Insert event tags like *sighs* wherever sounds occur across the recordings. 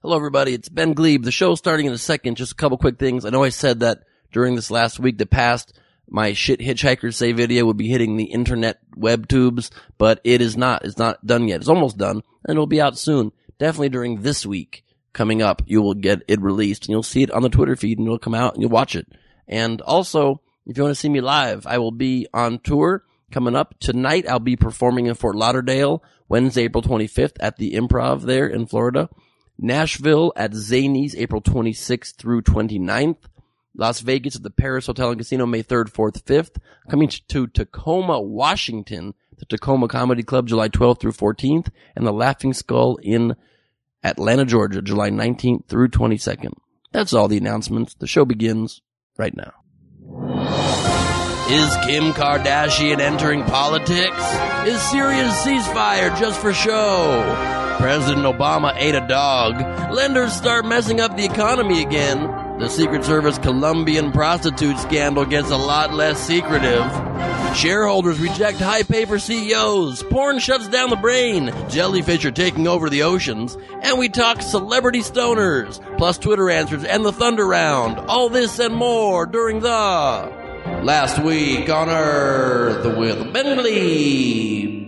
Hello, everybody. It's Ben Gleib. The show's starting in a second. Just a couple quick things. I know I said that during this last week that passed, my shit hitchhikers say video would be hitting the internet web tubes, but it is not. It's not done yet. It's almost done, and it'll be out soon. Definitely during this week coming up, you will get it released, and you'll see it on the Twitter feed, and it'll come out, and you'll watch it. And also, if you want to see me live, I will be on tour coming up tonight. I'll be performing in Fort Lauderdale Wednesday, April 25th at the Improv there in Florida. Nashville at Zanies, April 26th through 29th. Las Vegas at the Paris Hotel and Casino, May 3rd, 4th, 5th. Coming to Tacoma, Washington, the Tacoma Comedy Club, July 12th through 14th. And the Laughing Skull in Atlanta, Georgia, July 19th through 22nd. That's all the announcements. The show begins right now. Is Kim Kardashian entering politics? Is Syria's ceasefire just for show? President Obama ate a dog. Lenders start messing up the economy again. The Secret Service Colombian prostitute scandal gets a lot less secretive. Shareholders reject high pay for CEOs. Porn shuts down the brain. Jellyfish are taking over the oceans. And we talk celebrity stoners, plus Twitter answers and the Thunder Round. All this and more during the Last Week on Earth with Ben Gleib.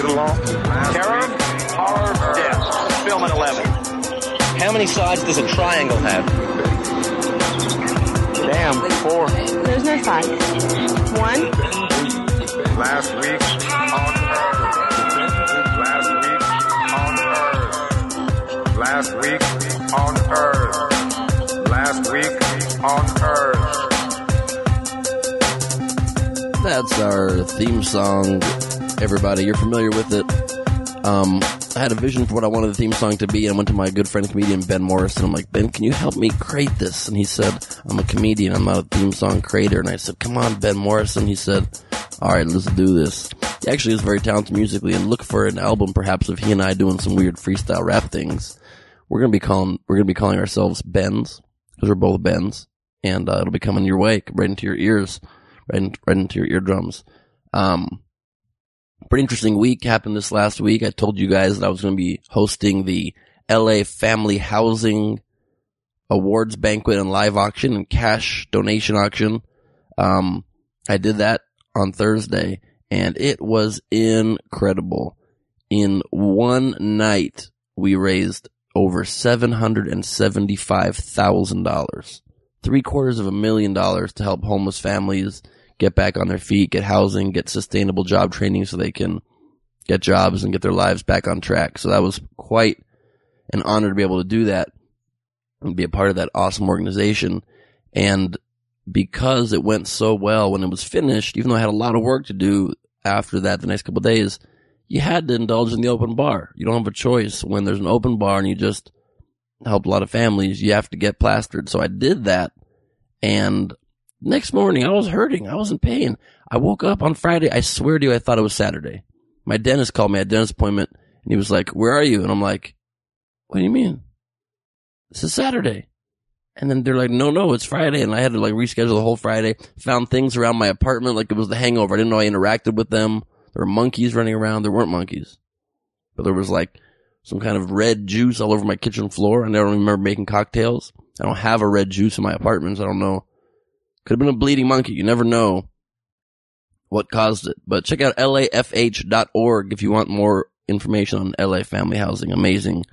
Get along? Terror, horror, death. Film at 11. How many sides does a triangle have? Damn, four. There's no sides. One, Last week on Earth. Last week on Earth. Last week on earth. Last week on Earth. That's our theme song, everybody. You're familiar with it. Um, I had a vision for what I wanted the theme song to be, and I went to my good friend comedian Ben Morrison. I'm like, Ben, can you help me create this? And he said, I'm a comedian, I'm not a theme song creator. And I said, come on, Ben Morrison. He said, all right, let's do this. He actually is very talented musically, and look for an album perhaps of he and I doing some weird freestyle rap things. We're gonna be calling we're gonna be calling ourselves Bens because we're both Bens, and uh, it'll be coming your way, right into your ears, right, in, right into your eardrums. Um, pretty interesting week happened this last week. I told you guys that I was going to be hosting the LA Family Housing Awards banquet and live auction and cash donation auction. Um, I did that on Thursday and it was incredible. In one night, we raised over $775,000. Three quarters of a million dollars to help homeless families get back on their feet, get housing, get sustainable job training so they can get jobs and get their lives back on track. So that was quite an honor to be able to do that and be a part of that awesome organization. And because it went so well when it was finished, even though I had a lot of work to do after that the next couple days, you had to indulge in the open bar. You don't have a choice when there's an open bar and you just help a lot of families. You have to get plastered. So I did that and next morning I was hurting. I was in pain. I woke up on Friday. I swear to you, I thought it was Saturday. My dentist called me at dentist appointment and he was like, where are you? And I'm like, what do you mean? This is Saturday. And then they're like, no, no, it's Friday. And I had to like reschedule the whole Friday. Found things around my apartment like it was the hangover. I didn't know I interacted with them. There were monkeys running around. There weren't monkeys, but there was like some kind of red juice all over my kitchen floor. And I don't remember making cocktails. I don't have a red juice in my apartment. So I don't know. Could have been a bleeding monkey. You never know what caused it. But check out lafh.org if you want more information on LA family housing. Amazing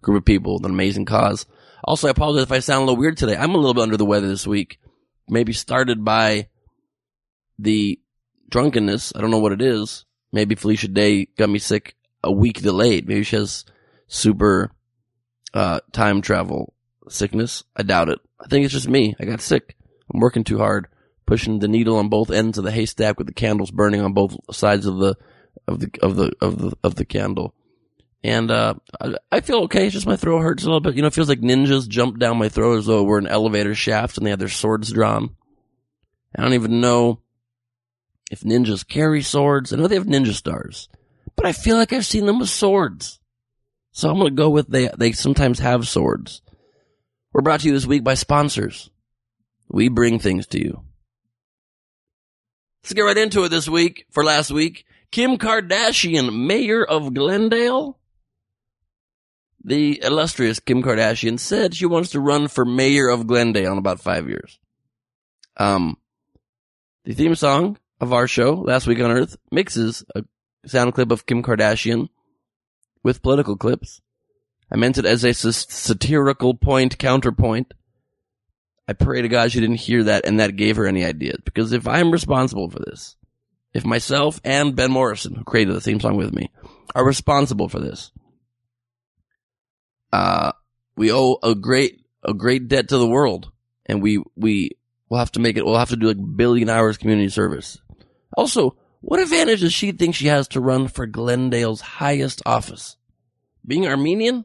group of people, an amazing cause. Also, I apologize if I sound a little weird today. I'm a little bit under the weather this week. Maybe started by the drunkenness. I don't know what it is. Maybe Felicia Day got me sick a week delayed. Maybe she has super, uh, time travel sickness. I doubt it. I think it's just me. I got sick. I'm working too hard, pushing the needle on both ends of the haystack with the candles burning on both sides of the, of the, of the, of the, of the candle. And, uh, I, feel okay. It's just my throat hurts a little bit. You know, it feels like ninjas jumped down my throat as though we're an elevator shaft and they had their swords drawn. I don't even know if ninjas carry swords. I know they have ninja stars, but I feel like I've seen them with swords. So I'm going to go with they, they sometimes have swords. We're brought to you this week by sponsors. We bring things to you. Let's get right into it this week for last week. Kim Kardashian, mayor of Glendale. The illustrious Kim Kardashian said she wants to run for mayor of Glendale in about five years. Um, the theme song of our show, Last Week on Earth, mixes a sound clip of Kim Kardashian with political clips. I meant it as a s- satirical point counterpoint. I pray to God she didn't hear that and that gave her any ideas. Because if I'm responsible for this, if myself and Ben Morrison, who created the theme song with me, are responsible for this, uh, we owe a great, a great debt to the world. And we, we will have to make it, we'll have to do like billion hours community service. Also, what advantage does she think she has to run for Glendale's highest office? Being Armenian?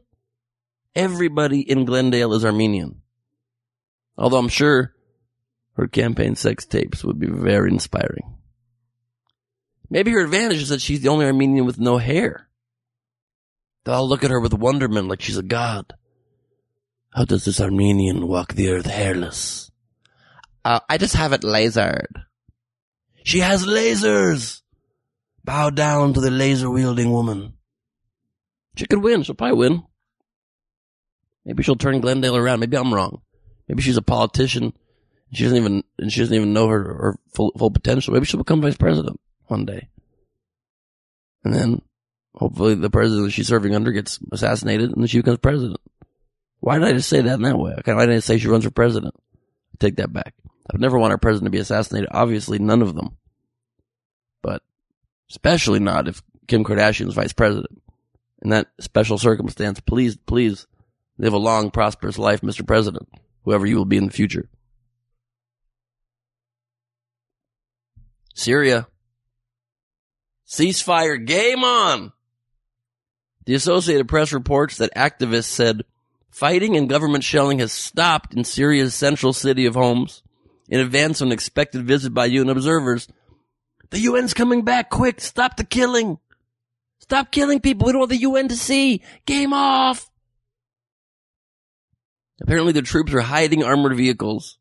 Everybody in Glendale is Armenian. Although I'm sure her campaign sex tapes would be very inspiring. Maybe her advantage is that she's the only Armenian with no hair. They'll look at her with wonderment like she's a god. How does this Armenian walk the earth hairless? Uh, I just have it lasered. She has lasers! Bow down to the laser wielding woman. She could win. She'll probably win. Maybe she'll turn Glendale around. Maybe I'm wrong. Maybe she's a politician. She doesn't even, and she doesn't even know her, her full, full potential. Maybe she'll become vice president one day. And then hopefully the president she's serving under gets assassinated and then she becomes president. Why did I just say that in that way? I say she runs for president? I take that back. I would never want our president to be assassinated. Obviously, none of them. But especially not if Kim Kardashian's vice president. In that special circumstance, please, please live a long, prosperous life, Mr. President, whoever you will be in the future. Syria. Ceasefire game on! The Associated Press reports that activists said fighting and government shelling has stopped in Syria's central city of Homs in advance of an expected visit by UN observers. The UN's coming back quick. Stop the killing. Stop killing people. We don't want the UN to see. Game off. Apparently the troops are hiding armored vehicles.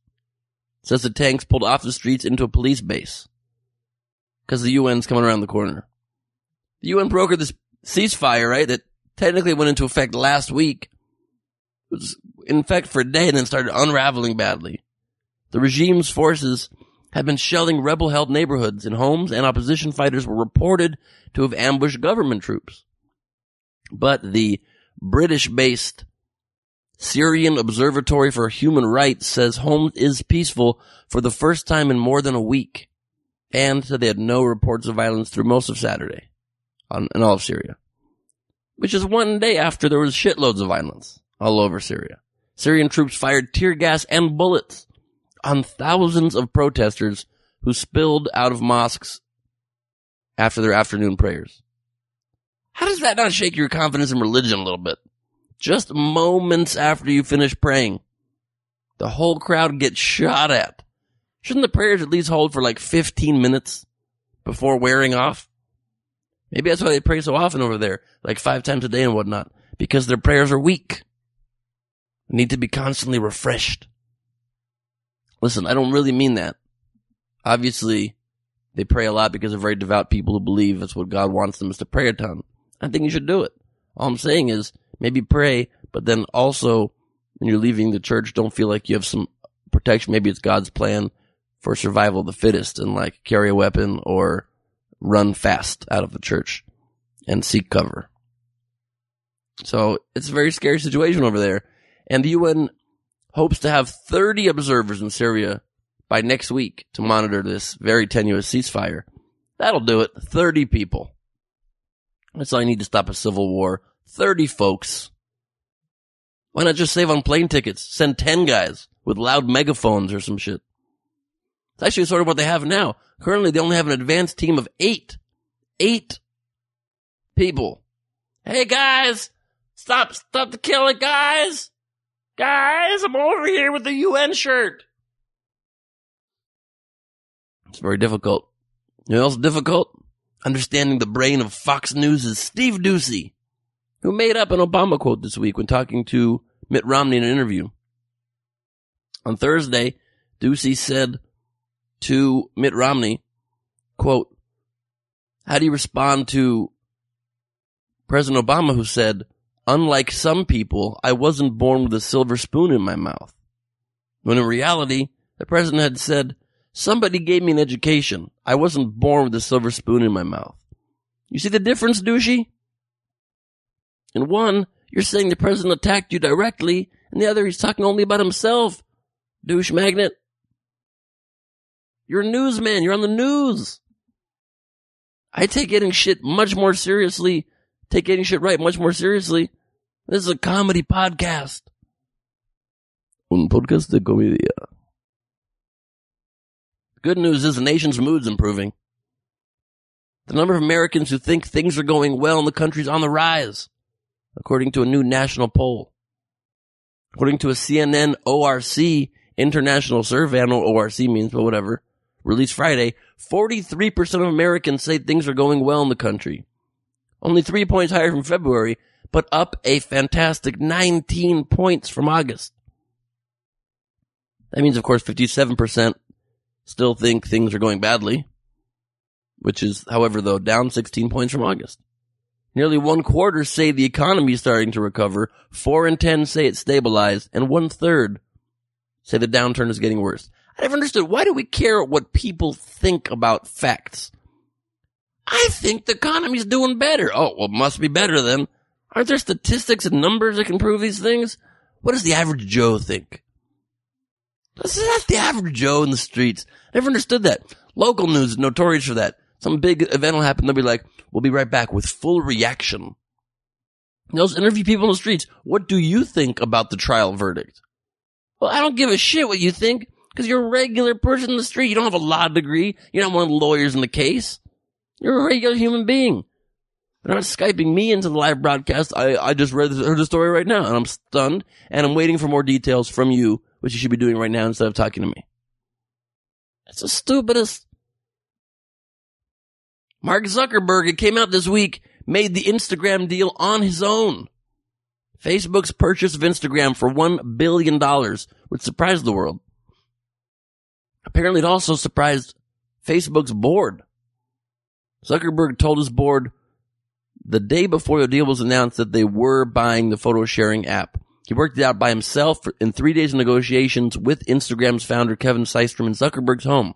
It says the tanks pulled off the streets into a police base. Cause the UN's coming around the corner. The UN brokered this ceasefire, right? That technically went into effect last week. It was in effect for a day and then started unraveling badly. The regime's forces had been shelling rebel held neighborhoods and Homs, and opposition fighters were reported to have ambushed government troops. But the British based Syrian Observatory for Human Rights says Homs is peaceful for the first time in more than a week and said they had no reports of violence through most of Saturday on, in all of Syria, which is one day after there was shitloads of violence all over Syria. Syrian troops fired tear gas and bullets on thousands of protesters who spilled out of mosques after their afternoon prayers. How does that not shake your confidence in religion a little bit? Just moments after you finish praying, the whole crowd gets shot at. Shouldn't the prayers at least hold for like 15 minutes before wearing off? Maybe that's why they pray so often over there, like five times a day and whatnot, because their prayers are weak. Need to be constantly refreshed. Listen, I don't really mean that. Obviously, they pray a lot because they're very devout people who believe that's what God wants them is to pray a ton. I think you should do it. All I'm saying is maybe pray, but then also when you're leaving the church, don't feel like you have some protection. Maybe it's God's plan for survival of the fittest and like carry a weapon or run fast out of the church and seek cover. So it's a very scary situation over there. And the UN hopes to have 30 observers in Syria by next week to monitor this very tenuous ceasefire. That'll do it. 30 people. That's all you need to stop a civil war. 30 folks. Why not just save on plane tickets? Send 10 guys with loud megaphones or some shit. It's actually sort of what they have now. Currently, they only have an advanced team of eight. Eight people Hey guys, stop, stop the killing, guys! Guys, I'm over here with the UN shirt. It's very difficult. You know what's difficult? Understanding the brain of Fox News' Steve Doocy, who made up an Obama quote this week when talking to Mitt Romney in an interview. On Thursday, Doocy said to Mitt Romney, quote, how do you respond to President Obama who said, unlike some people, I wasn't born with a silver spoon in my mouth. When in reality, the president had said, somebody gave me an education. I wasn't born with a silver spoon in my mouth. You see the difference, douchey? In one, you're saying the president attacked you directly, and the other, he's talking only about himself. Douche magnet. You're a newsman. You're on the news. I take getting shit much more seriously, take getting shit right much more seriously. This is a comedy podcast. Un podcast de comedia. Good news is the nation's mood's improving. The number of Americans who think things are going well in the country is on the rise, according to a new national poll. According to a CNN ORC international survey, I don't know what ORC means, but whatever, released Friday, 43% of Americans say things are going well in the country. Only three points higher from February, but up a fantastic 19 points from August. That means, of course, 57% still think things are going badly, which is, however, though, down 16 points from August. Nearly one quarter say the economy is starting to recover, four in ten say it's stabilized, and one third say the downturn is getting worse. I never understood why do we care what people think about facts? I think the economy's doing better. Oh, well, must be better then. Aren't there statistics and numbers that can prove these things? What does the average Joe think? This is not the average Joe in the streets. I never understood that. Local news is notorious for that. Some big event will happen. They'll be like, we'll be right back with full reaction. They'll interview people in the streets. What do you think about the trial verdict? Well, I don't give a shit what you think because you're a regular person in the street. You don't have a law degree. You're not one of the lawyers in the case. You're a regular human being. They're not Skyping me into the live broadcast. I, I just read heard the story right now and I'm stunned and I'm waiting for more details from you, which you should be doing right now instead of talking to me. That's the stupidest. Mark Zuckerberg, it came out this week, made the Instagram deal on his own. Facebook's purchase of Instagram for $1 billion, which surprised the world. Apparently it also surprised Facebook's board. Zuckerberg told his board the day before the deal was announced that they were buying the photo sharing app. He worked it out by himself in three days of negotiations with Instagram's founder Kevin Systrom in Zuckerberg's home.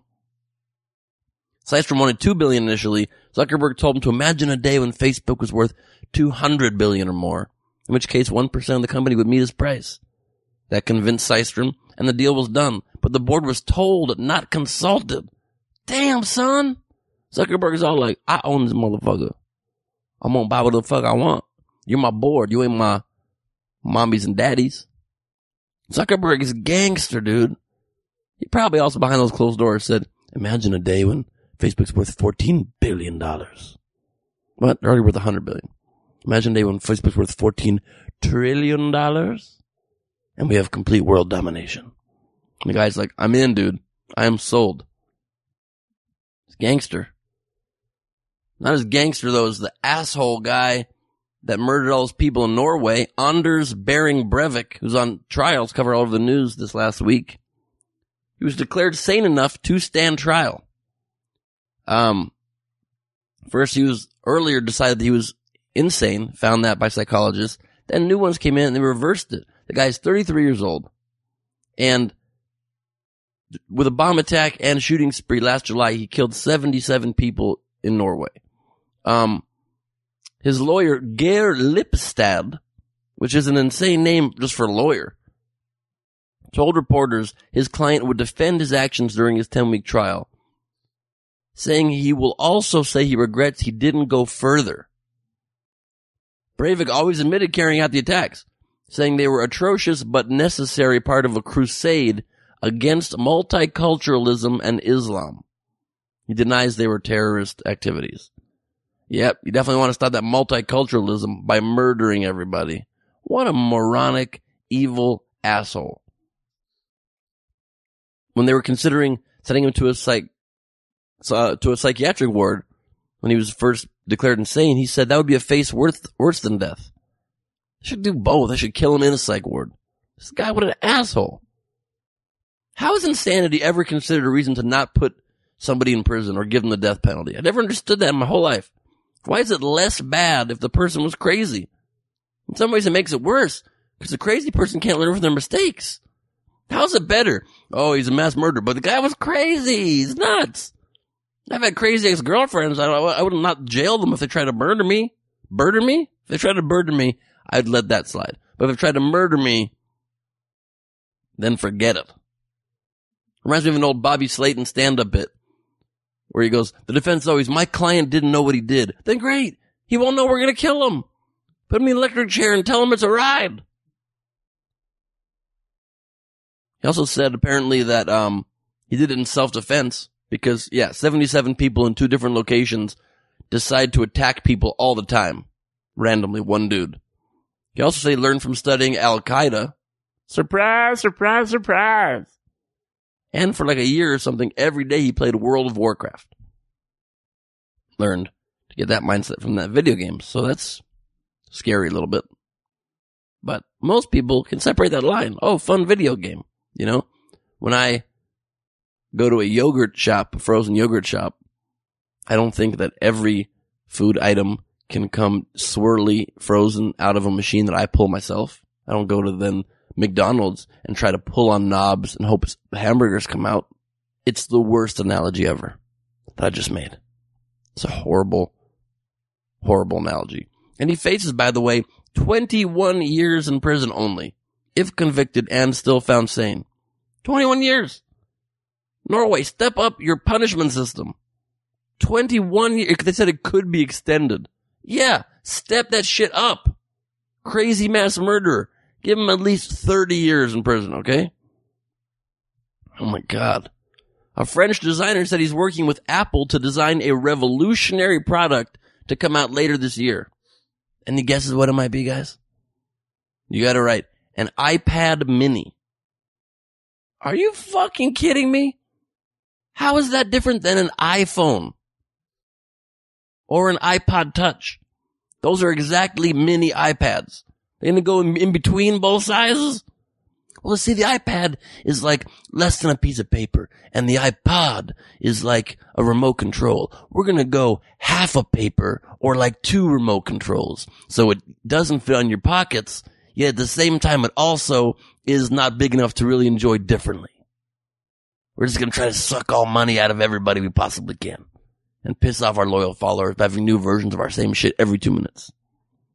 Systrom wanted two billion initially. Zuckerberg told him to imagine a day when Facebook was worth 200 billion or more, in which case 1% of the company would meet his price. That convinced Systrom and the deal was done, but the board was told, not consulted. Damn, son. Zuckerberg is all like, I own this motherfucker. I'm gonna buy what the fuck I want. You're my board. You ain't my mommies and daddies. Zuckerberg is gangster, dude. He probably also behind those closed doors said, imagine a day when Facebook's worth $14 billion. What? They're already worth 100 billion. Imagine day when Facebook's worth $14 trillion and we have complete world domination. And the guy's like, I'm in, dude. I am sold. It's gangster. Not as gangster though as the asshole guy that murdered all those people in Norway, Anders Behring Breivik, who's on trials, covered all over the news this last week. He was declared sane enough to stand trial. Um, first he was earlier decided that he was insane, found that by psychologists. Then new ones came in and they reversed it. The guy's 33 years old. And with a bomb attack and shooting spree last July, he killed 77 people in Norway. Um, his lawyer, Geir Lippestad, which is an insane name just for a lawyer, told reporters his client would defend his actions during his 10 week trial, saying he will also say he regrets he didn't go further. Breivik always admitted carrying out the attacks, saying they were atrocious but necessary part of a crusade against multiculturalism and Islam. He denies they were terrorist activities. Yep, you definitely want to stop that multiculturalism by murdering everybody. What a moronic, evil asshole. When they were considering sending him to a psych, uh, to a psychiatric ward, when he was first declared insane, he said that would be a face worse, worse than death. They should do both. They should kill him in a psych ward. This guy, what an asshole. How is insanity ever considered a reason to not put somebody in prison or give them the death penalty? I never understood that in my whole life. Why is it less bad if the person was crazy? In some ways it makes it worse because the crazy person can't learn from their mistakes. How's it better? Oh, he's a mass murderer, but the guy was crazy. He's nuts. I've had crazy ex-girlfriends. I, I would not jail them if they tried to murder me. Murder me? If they tried to murder me, I'd let that slide. But if they tried to murder me, then forget it. Reminds me of an old Bobby Slayton stand-up bit where he goes, the defense always, my client didn't know what he did. Then great. He won't know we're going to kill him. Put him in an electric chair and tell him it's a ride. He also said apparently that, um, he did it in self-defense because, yeah, 77 people in two different locations decide to attack people all the time. Randomly, one dude. He also said he learned from studying Al Qaeda. Surprise, surprise, surprise. And for like a year or something, every day he played World of Warcraft. Learned to get that mindset from that video game. So that's scary a little bit. But most people can separate that line. Oh, fun video game. You know, when I go to a yogurt shop, a frozen yogurt shop, I don't think that every food item can come swirly frozen out of a machine that I pull myself. I don't go to then McDonald's and try to pull on knobs and hope hamburgers come out. It's the worst analogy ever that I just made. It's a horrible, horrible analogy. And he faces, by the way, 21 years in prison only, if convicted and still found sane. 21 years. Norway, step up your punishment system. 21 years. They said it could be extended. Yeah, step that shit up. Crazy mass murderer. Give him at least 30 years in prison, okay? Oh my god. A French designer said he's working with Apple to design a revolutionary product to come out later this year. Any guesses what it might be, guys? You got it right. An iPad mini. Are you fucking kidding me? How is that different than an iPhone? Or an iPod touch? Those are exactly mini iPads. They're gonna go in, in between both sizes? Well, see, the iPad is like less than a piece of paper and the iPod is like a remote control. We're going to go half a paper or like two remote controls. So it doesn't fit on your pockets. Yet at the same time, it also is not big enough to really enjoy differently. We're just going to try to suck all money out of everybody we possibly can and piss off our loyal followers by having new versions of our same shit every two minutes.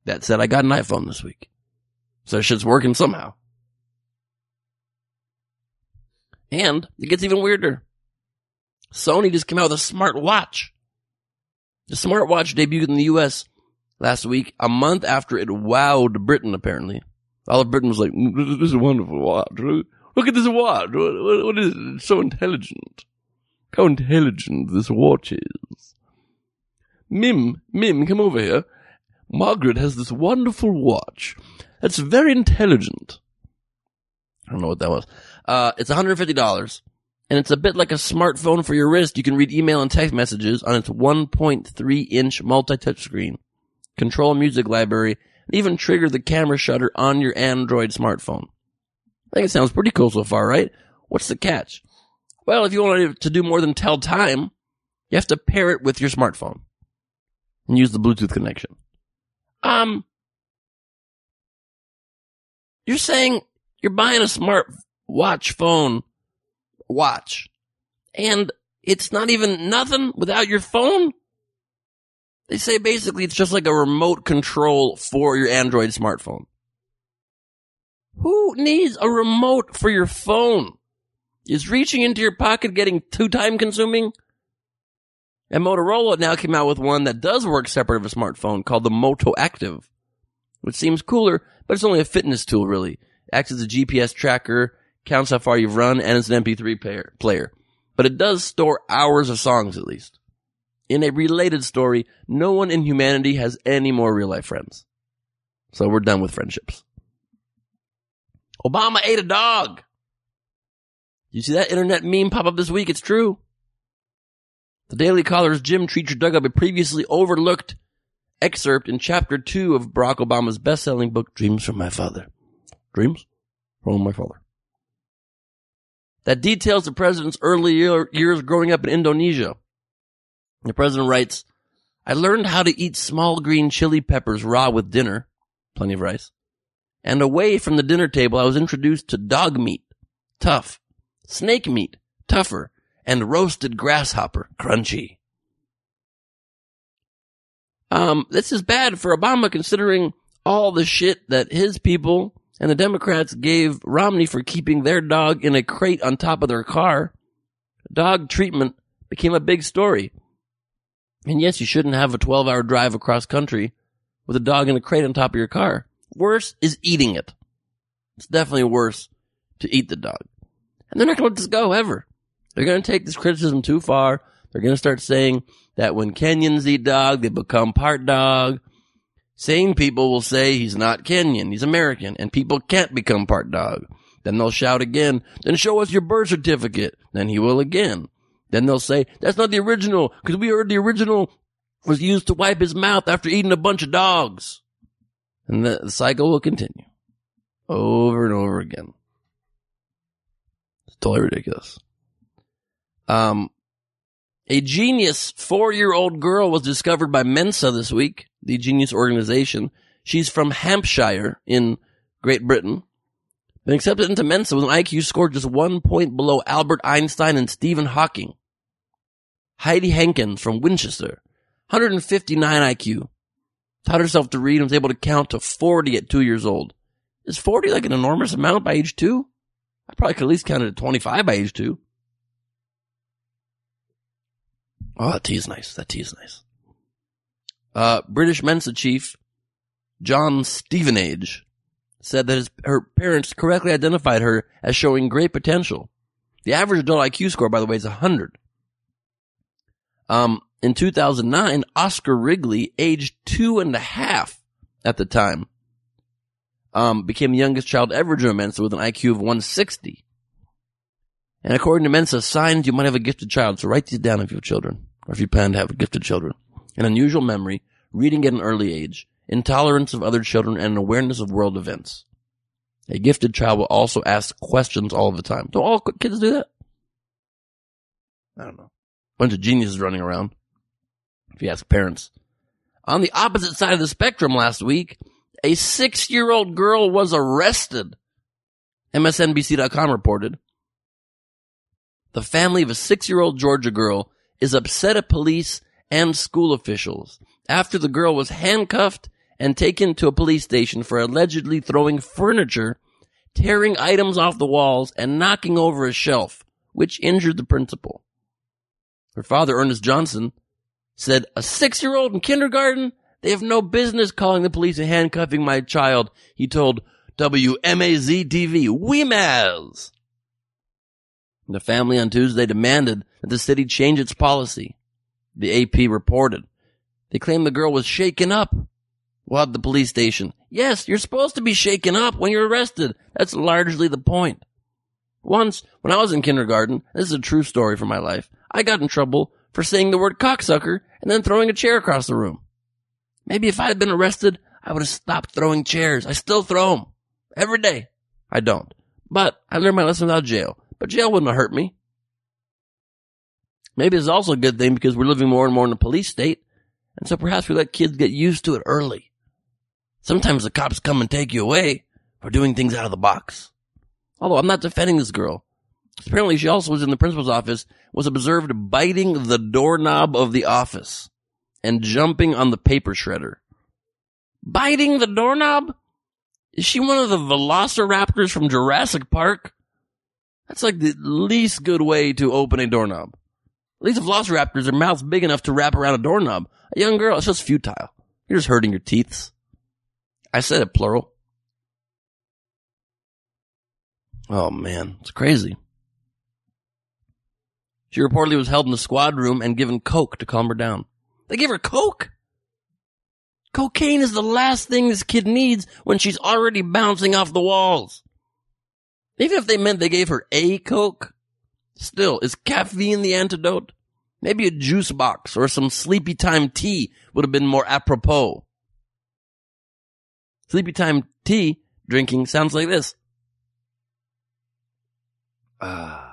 That said, I got an iPhone this week. So shit's working somehow. And it gets even weirder. Sony just came out with a smart watch. The smartwatch debuted in the US last week, a month after it wowed Britain, apparently. All of Britain was like, mm, this is a wonderful watch. Look at this watch. What, what, what is it? It's so intelligent. How intelligent this watch is. Mim, Mim, come over here. Margaret has this wonderful watch. That's very intelligent. I don't know what that was. Uh, it's $150 and it's a bit like a smartphone for your wrist. You can read email and text messages on its 1.3 inch multi-touch screen, control music library, and even trigger the camera shutter on your Android smartphone. I think it sounds pretty cool so far, right? What's the catch? Well, if you want to do more than tell time, you have to pair it with your smartphone and use the Bluetooth connection. Um, you're saying you're buying a smart watch phone watch and it's not even nothing without your phone? They say basically it's just like a remote control for your Android smartphone. Who needs a remote for your phone? Is reaching into your pocket getting too time consuming? And Motorola now came out with one that does work separate of a smartphone called the Moto Active, which seems cooler, but it's only a fitness tool really. Acts as a GPS tracker, counts how far you've run, and it's an MP3 player. player. But it does store hours of songs at least. In a related story, no one in humanity has any more real life friends. So we're done with friendships. Obama ate a dog. You see that internet meme pop up this week? It's true. The Daily Caller's Jim Treacher dug up a previously overlooked excerpt in chapter two of Barack Obama's best-selling book, Dreams from My Father. Dreams from My Father. That details the president's early year, years growing up in Indonesia. The president writes, I learned how to eat small green chili peppers raw with dinner, plenty of rice. And away from the dinner table, I was introduced to dog meat, tough, snake meat, tougher, and roasted grasshopper, crunchy. Um, this is bad for Obama considering all the shit that his people and the Democrats gave Romney for keeping their dog in a crate on top of their car. Dog treatment became a big story. And yes, you shouldn't have a 12 hour drive across country with a dog in a crate on top of your car. Worse is eating it. It's definitely worse to eat the dog. And they're not going to let this go ever. They're going to take this criticism too far. They're going to start saying that when Kenyans eat dog, they become part dog. Sane people will say he's not Kenyan, he's American, and people can't become part dog. Then they'll shout again, then show us your birth certificate. Then he will again. Then they'll say, that's not the original, because we heard the original was used to wipe his mouth after eating a bunch of dogs. And the, cycle will continue. Over and over again. It's totally ridiculous. Um, a genius four-year-old girl was discovered by Mensa this week, the genius organization. She's from Hampshire in Great Britain. Been accepted into Mensa with an IQ score just one point below Albert Einstein and Stephen Hawking. Heidi Hankins from Winchester, 159 IQ. Taught herself to read and was able to count to 40 at two years old. Is 40 like an enormous amount by age two? I probably could at least count it at 25 by age two. Oh, that tea is nice. That tea is nice. Uh, British Mensa chief John Stevenage said that his, her parents correctly identified her as showing great potential. The average adult IQ score, by the way, is 100. Um, in 2009, Oscar Wrigley, aged two and a half at the time, um, became the youngest child ever to Mensa with an IQ of 160. And according to Mensa, signs you might have a gifted child. So write these down if you have children, or if you plan to have gifted children. An unusual memory, reading at an early age, intolerance of other children, and an awareness of world events. A gifted child will also ask questions all the time. Don't all kids do that? I don't know. Bunch of geniuses running around. If you ask parents. On the opposite side of the spectrum last week, a six year old girl was arrested. MSNBC.com reported. The family of a six year old Georgia girl is upset at police and school officials after the girl was handcuffed and taken to a police station for allegedly throwing furniture, tearing items off the walls, and knocking over a shelf, which injured the principal. Her father, Ernest Johnson, said, a six year old in kindergarten? They have no business calling the police and handcuffing my child, he told WMAZ TV, WEMAZ. The family on Tuesday demanded that the city change its policy. The AP reported. They claimed the girl was shaken up while at the police station. Yes, you're supposed to be shaken up when you're arrested. That's largely the point. Once, when I was in kindergarten, this is a true story from my life, I got in trouble for saying the word cocksucker and then throwing a chair across the room. Maybe if I had been arrested, I would have stopped throwing chairs. I still throw them. Every day. I don't. But I learned my lesson without jail. But jail wouldn't have hurt me. Maybe it's also a good thing because we're living more and more in a police state. And so perhaps we let kids get used to it early. Sometimes the cops come and take you away for doing things out of the box. Although I'm not defending this girl. Apparently she also was in the principal's office, was observed biting the doorknob of the office and jumping on the paper shredder. Biting the doorknob? Is she one of the velociraptors from Jurassic Park? That's like the least good way to open a doorknob. At least velociraptors, their mouth's big enough to wrap around a doorknob. A young girl, it's just futile. You're just hurting your teeth. I said it plural. Oh man, it's crazy. She reportedly was held in the squad room and given coke to calm her down. They gave her coke? Cocaine is the last thing this kid needs when she's already bouncing off the walls. Even if they meant they gave her a coke, still, is caffeine the antidote? Maybe a juice box or some sleepy time tea would have been more apropos. Sleepy time tea drinking sounds like this. Ah,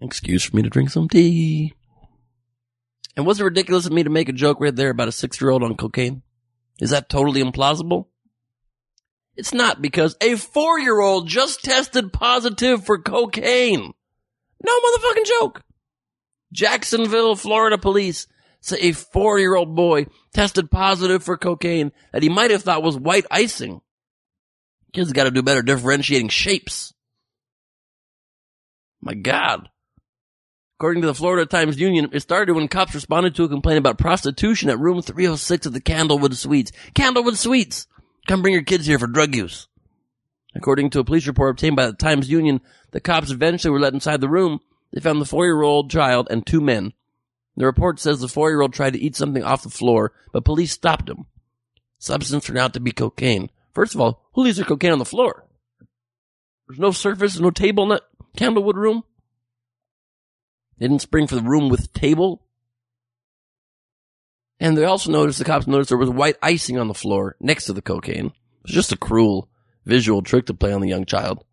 excuse for me to drink some tea. And was it ridiculous of me to make a joke right there about a six year old on cocaine? Is that totally implausible? It's not because a four year old just tested positive for cocaine. No motherfucking joke. Jacksonville, Florida police say a four year old boy tested positive for cocaine that he might have thought was white icing. Kids gotta do better differentiating shapes. My God. According to the Florida Times Union, it started when cops responded to a complaint about prostitution at room 306 of the Candlewood Suites. Candlewood Suites! Come bring your kids here for drug use. According to a police report obtained by the Times Union, the cops eventually were let inside the room. They found the four-year-old child and two men. The report says the four-year-old tried to eat something off the floor, but police stopped him. Substance turned out to be cocaine. First of all, who leaves their cocaine on the floor? There's no surface, no table in that Candlewood room. They didn't spring for the room with table. And they also noticed, the cops noticed there was white icing on the floor next to the cocaine. It was just a cruel visual trick to play on the young child.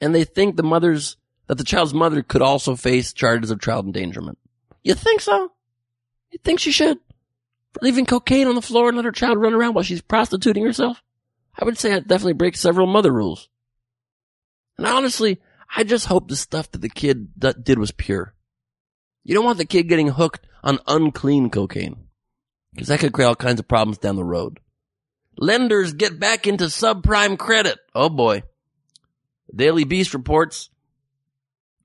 And they think the mother's, that the child's mother could also face charges of child endangerment. You think so? You think she should? For leaving cocaine on the floor and let her child run around while she's prostituting herself? I would say that definitely breaks several mother rules. And honestly, I just hope the stuff that the kid did was pure. You don't want the kid getting hooked on unclean cocaine. Because that could create all kinds of problems down the road. Lenders get back into subprime credit. Oh boy. Daily Beast reports.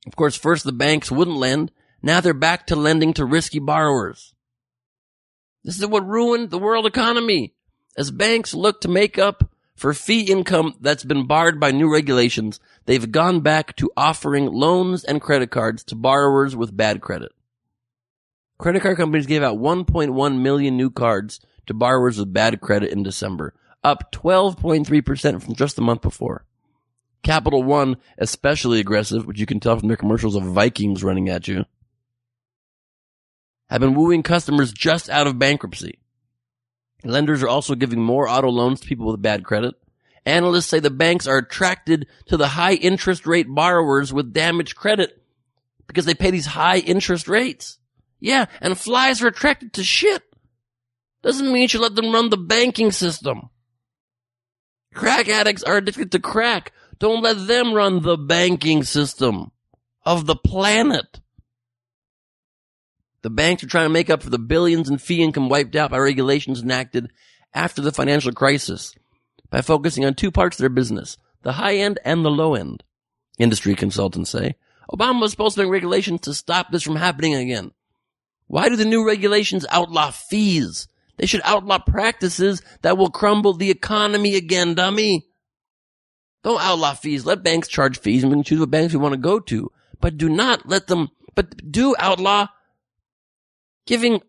Of course, first the banks wouldn't lend. Now they're back to lending to risky borrowers. This is what ruined the world economy. As banks look to make up for fee income that's been barred by new regulations, they've gone back to offering loans and credit cards to borrowers with bad credit. Credit card companies gave out 1.1 million new cards to borrowers with bad credit in December, up 12.3% from just the month before. Capital One, especially aggressive, which you can tell from their commercials of Vikings running at you, have been wooing customers just out of bankruptcy. Lenders are also giving more auto loans to people with bad credit. Analysts say the banks are attracted to the high interest rate borrowers with damaged credit because they pay these high interest rates. Yeah, and flies are attracted to shit. Doesn't mean you should let them run the banking system. Crack addicts are addicted to crack. Don't let them run the banking system of the planet. The banks are trying to make up for the billions in fee income wiped out by regulations enacted after the financial crisis by focusing on two parts of their business, the high end and the low end. Industry consultants say Obama was supposed to make regulations to stop this from happening again. Why do the new regulations outlaw fees? They should outlaw practices that will crumble the economy again, dummy. Don't outlaw fees. Let banks charge fees and we can choose what banks we want to go to. But do not let them, but do outlaw giving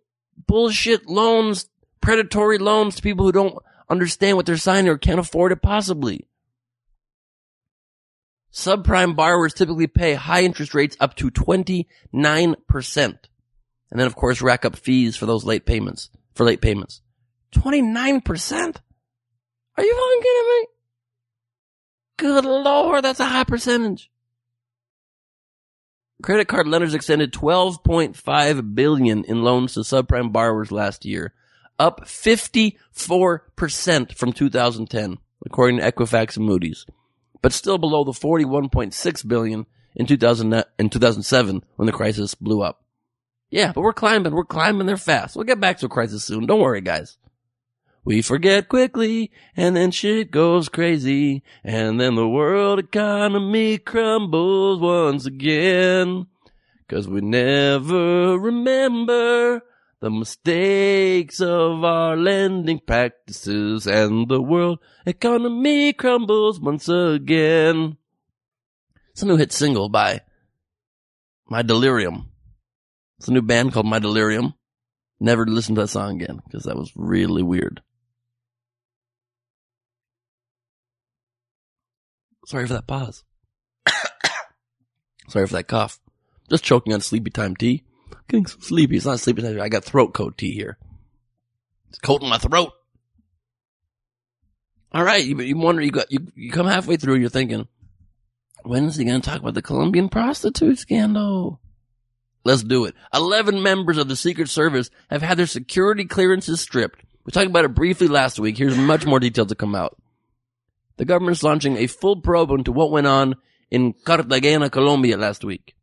bullshit loans, predatory loans to people who don't understand what they're signing or can't afford it possibly. Subprime borrowers typically pay high interest rates up to 29%. And then of course rack up fees for those late payments, for late payments. 29%? Are you fucking kidding me? Good lord, that's a high percentage. Credit card lenders extended 12.5 billion in loans to subprime borrowers last year, up 54% from 2010, according to Equifax and Moody's, but still below the 41.6 billion in 2000, in 2007 when the crisis blew up. Yeah, but we're climbing. We're climbing there fast. We'll get back to a crisis soon. Don't worry, guys. We forget quickly, and then shit goes crazy, and then the world economy crumbles once again. Cause we never remember the mistakes of our lending practices, and the world economy crumbles once again. It's a new hit single by My Delirium. It's a new band called My Delirium. Never listened to that song again because that was really weird. Sorry for that pause. *coughs* Sorry for that cough. Just choking on sleepy time tea. Getting so sleepy. It's not sleepy time. I got throat coat tea here. It's cold in my throat. All right, you, you wonder you got you you come halfway through. You're thinking, when is he going to talk about the Colombian prostitute scandal? Let's do it. Eleven members of the Secret Service have had their security clearances stripped. We talked about it briefly last week. Here's much more detail to come out. The government's launching a full probe into what went on in Cartagena, Colombia last week.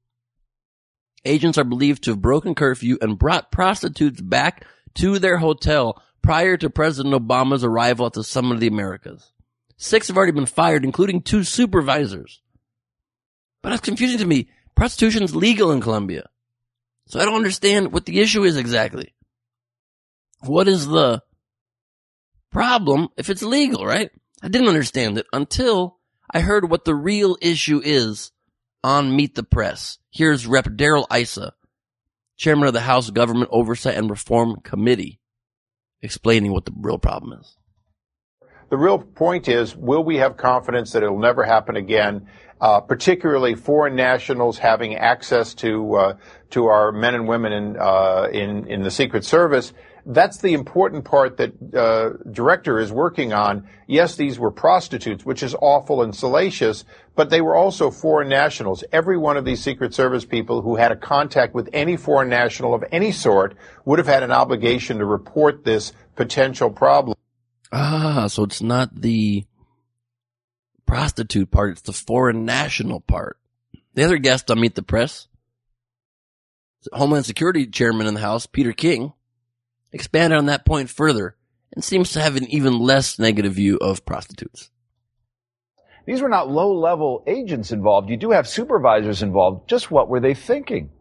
Agents are believed to have broken curfew and brought prostitutes back to their hotel prior to President Obama's arrival at the Summit of the Americas. Six have already been fired, including two supervisors. But that's confusing to me. Prostitution's legal in Colombia. So I don't understand what the issue is exactly. What is the problem if it's legal, right? I didn't understand it until I heard what the real issue is on Meet the Press. Here's Rep. Darrell Issa, chairman of the House Government Oversight and Reform Committee, explaining what the real problem is. The real point is, will we have confidence that it'll never happen again? Uh, particularly foreign nationals having access to uh, to our men and women in uh, in in the Secret Service. That's the important part that uh, director is working on. Yes, these were prostitutes, which is awful and salacious, but they were also foreign nationals. Every one of these Secret Service people who had a contact with any foreign national of any sort would have had an obligation to report this potential problem. Ah, so it's not the prostitute part, it's the foreign national part. The other guest on Meet the Press, Homeland Security Chairman in the House, Peter King, expanded on that point further and seems to have an even less negative view of prostitutes. These were not low level agents involved. You do have supervisors involved. Just what were they thinking?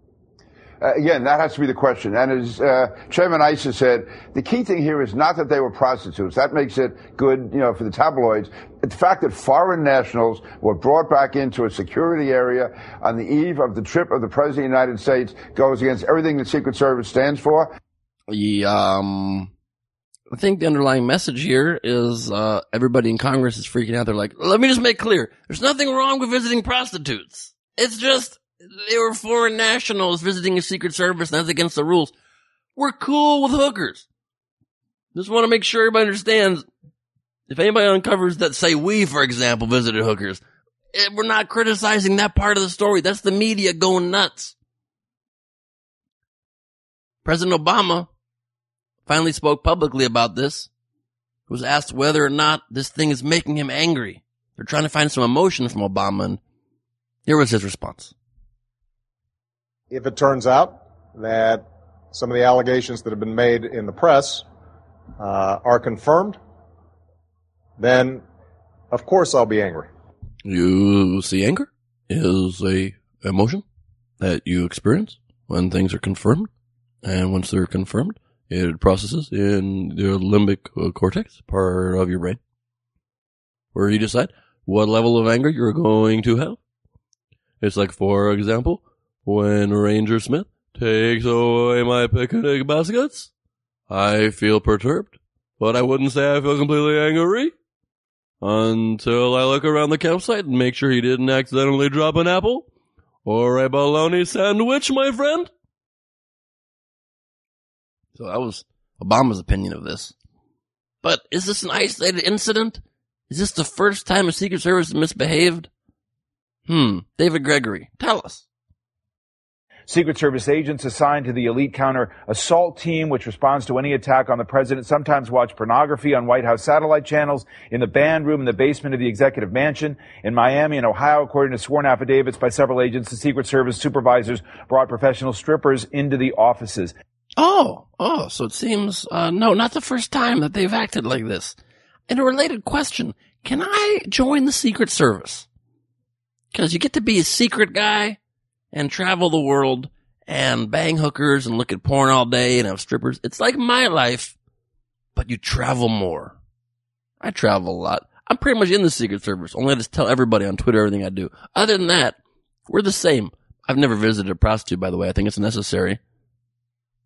Uh, again, that has to be the question. And as uh, Chairman Issa said, the key thing here is not that they were prostitutes. That makes it good, you know, for the tabloids. The fact that foreign nationals were brought back into a security area on the eve of the trip of the President of the United States goes against everything the Secret Service stands for. Yeah, um, I think the underlying message here is uh, everybody in Congress is freaking out. They're like, let me just make clear. There's nothing wrong with visiting prostitutes. It's just they were foreign nationals visiting a secret service and that's against the rules. We're cool with hookers. Just want to make sure everybody understands. If anybody uncovers that say we, for example, visited hookers, eh, we're not criticizing that part of the story. That's the media going nuts. President Obama finally spoke publicly about this. Was asked whether or not this thing is making him angry. They're trying to find some emotion from Obama and here was his response. If it turns out that some of the allegations that have been made in the press uh, are confirmed, then of course I'll be angry. You see anger is a emotion that you experience when things are confirmed. And once they're confirmed, it processes in the limbic uh, cortex, part of your brain, where you decide what level of anger you're going to have. It's like, for example, when Ranger Smith takes away my picnic baskets, I feel perturbed, but I wouldn't say I feel completely angry until I look around the campsite and make sure he didn't accidentally drop an apple or a bologna sandwich, my friend. So that was Obama's opinion of this. But is this an isolated incident? Is this the first time a Secret Service misbehaved? Hmm. David Gregory, tell us. Secret Service agents assigned to the elite counter assault team, which responds to any attack on the president, sometimes watch pornography on White House satellite channels, in the band room in the basement of the executive mansion. In Miami and Ohio, according to sworn affidavits by several agents, the Secret Service supervisors brought professional strippers into the offices. Oh, oh, so it seems, uh, no, not the first time that they've acted like this. And a related question, can I join the Secret Service? Cause you get to be a secret guy and travel the world and bang hookers and look at porn all day and have strippers. It's like my life, but you travel more. I travel a lot. I'm pretty much in the Secret Service. Only I just tell everybody on Twitter everything I do. Other than that, we're the same. I've never visited a prostitute, by the way. I think it's necessary.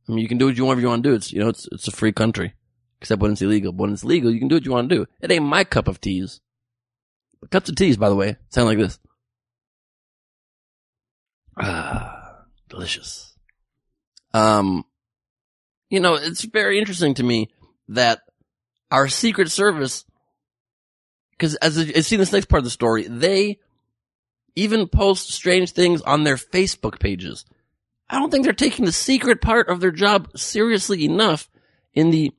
I mean, you can do what you want you want to do. It's, you know, it's, it's a free country. Except when it's illegal. But when it's legal, you can do what you want to do. It ain't my cup of teas. But cups of teas, by the way, sound like this. Ah, *sighs* delicious. Um, you know, it's very interesting to me that our Secret Service, because as I see this next part of the story, they even post strange things on their Facebook pages. I don't think they're taking the secret part of their job seriously enough. In the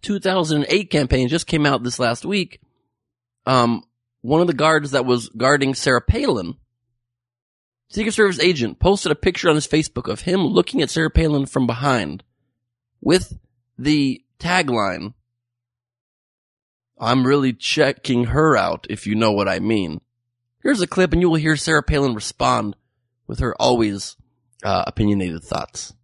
2008 campaign just came out this last week. Um, one of the guards that was guarding Sarah Palin, Secret Service agent, posted a picture on his Facebook of him looking at Sarah Palin from behind with the tagline, I'm really checking her out, if you know what I mean. Here's a clip and you will hear Sarah Palin respond with her always uh, opinionated thoughts.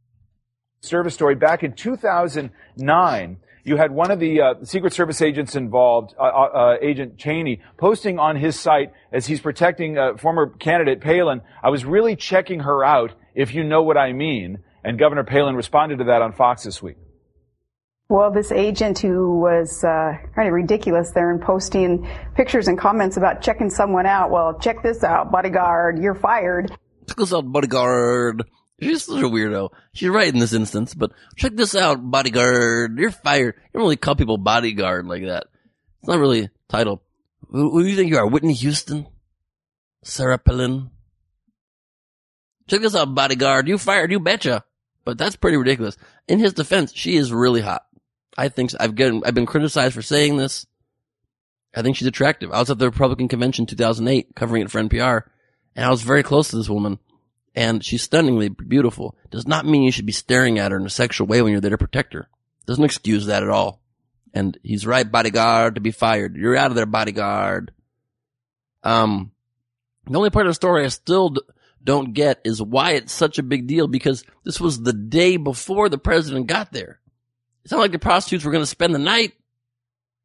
Service story back in 2009. You had one of the uh, Secret Service agents involved, uh, uh, uh Agent Chaney, posting on his site as he's protecting uh, former candidate Palin. I was really checking her out, if you know what I mean. And Governor Palin responded to that on Fox this week. Well, this agent who was uh, kind of ridiculous there and posting pictures and comments about checking someone out. Well, check this out, bodyguard, you're fired. This out, bodyguard. She's such a weirdo. She's right in this instance, but check this out, bodyguard. You're fired. You don't really call people bodyguard like that. It's not really a title. Who, who do you think you are? Whitney Houston? Sarah Palin? Check this out, bodyguard. You fired. You betcha. But that's pretty ridiculous. In his defense, she is really hot. I think so. I've been, I've been criticized for saying this. I think she's attractive. I was at the Republican convention 2008 covering it for NPR and I was very close to this woman and she's stunningly beautiful. Does not mean you should be staring at her in a sexual way when you're there to protect her. Doesn't excuse that at all. And he's right, bodyguard, to be fired. You're out of there, bodyguard. Um, the only part of the story I still d- don't get is why it's such a big deal because this was the day before the president got there. It's not like the prostitutes were going to spend the night.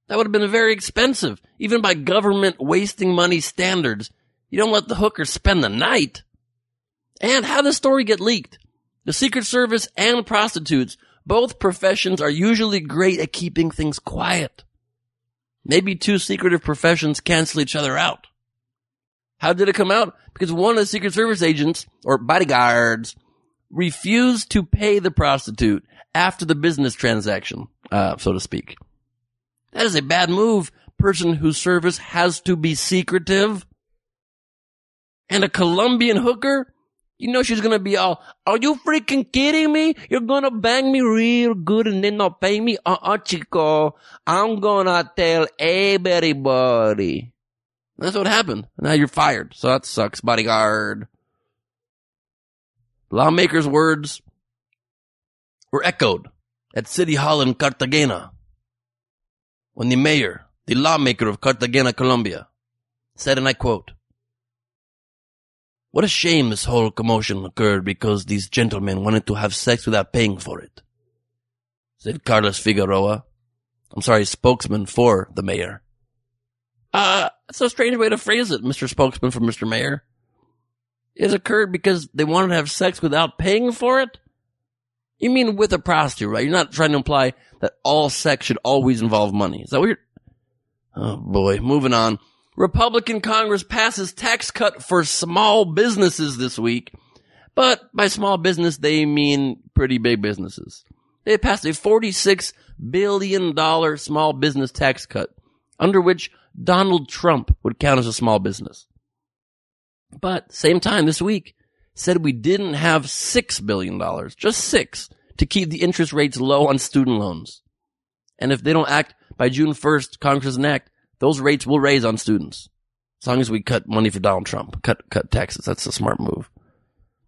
That would have been very expensive, even by government wasting money standards. You don't let the hookers spend the night. And how the story get leaked? The Secret Service and prostitutes, both professions are usually great at keeping things quiet. Maybe two secretive professions cancel each other out. How did it come out? Because one of the Secret Service agents, or bodyguards, refused to pay the prostitute after the business transaction, uh, so to speak. That is a bad move. Person whose service has to be secretive. And a Colombian hooker you know she's gonna be all, are you freaking kidding me? You're gonna bang me real good and then not pay me? Uh-uh, chico. I'm gonna tell everybody. That's what happened. Now you're fired. So that sucks, bodyguard. Lawmakers' words were echoed at City Hall in Cartagena when the mayor, the lawmaker of Cartagena, Colombia, said, and I quote, what a shame this whole commotion occurred because these gentlemen wanted to have sex without paying for it, said Carlos Figueroa. I'm sorry, spokesman for the mayor. Uh, that's a strange way to phrase it, Mr. Spokesman for Mr. Mayor. It occurred because they wanted to have sex without paying for it? You mean with a prostitute, right? You're not trying to imply that all sex should always involve money. Is that weird? Oh boy, moving on. Republican Congress passes tax cut for small businesses this week. But by small business, they mean pretty big businesses. They passed a $46 billion small business tax cut, under which Donald Trump would count as a small business. But same time this week, said we didn't have $6 billion, just six, to keep the interest rates low on student loans. And if they don't act by June 1st, Congress doesn't act, those rates will raise on students. As long as we cut money for Donald Trump, cut, cut taxes. That's a smart move.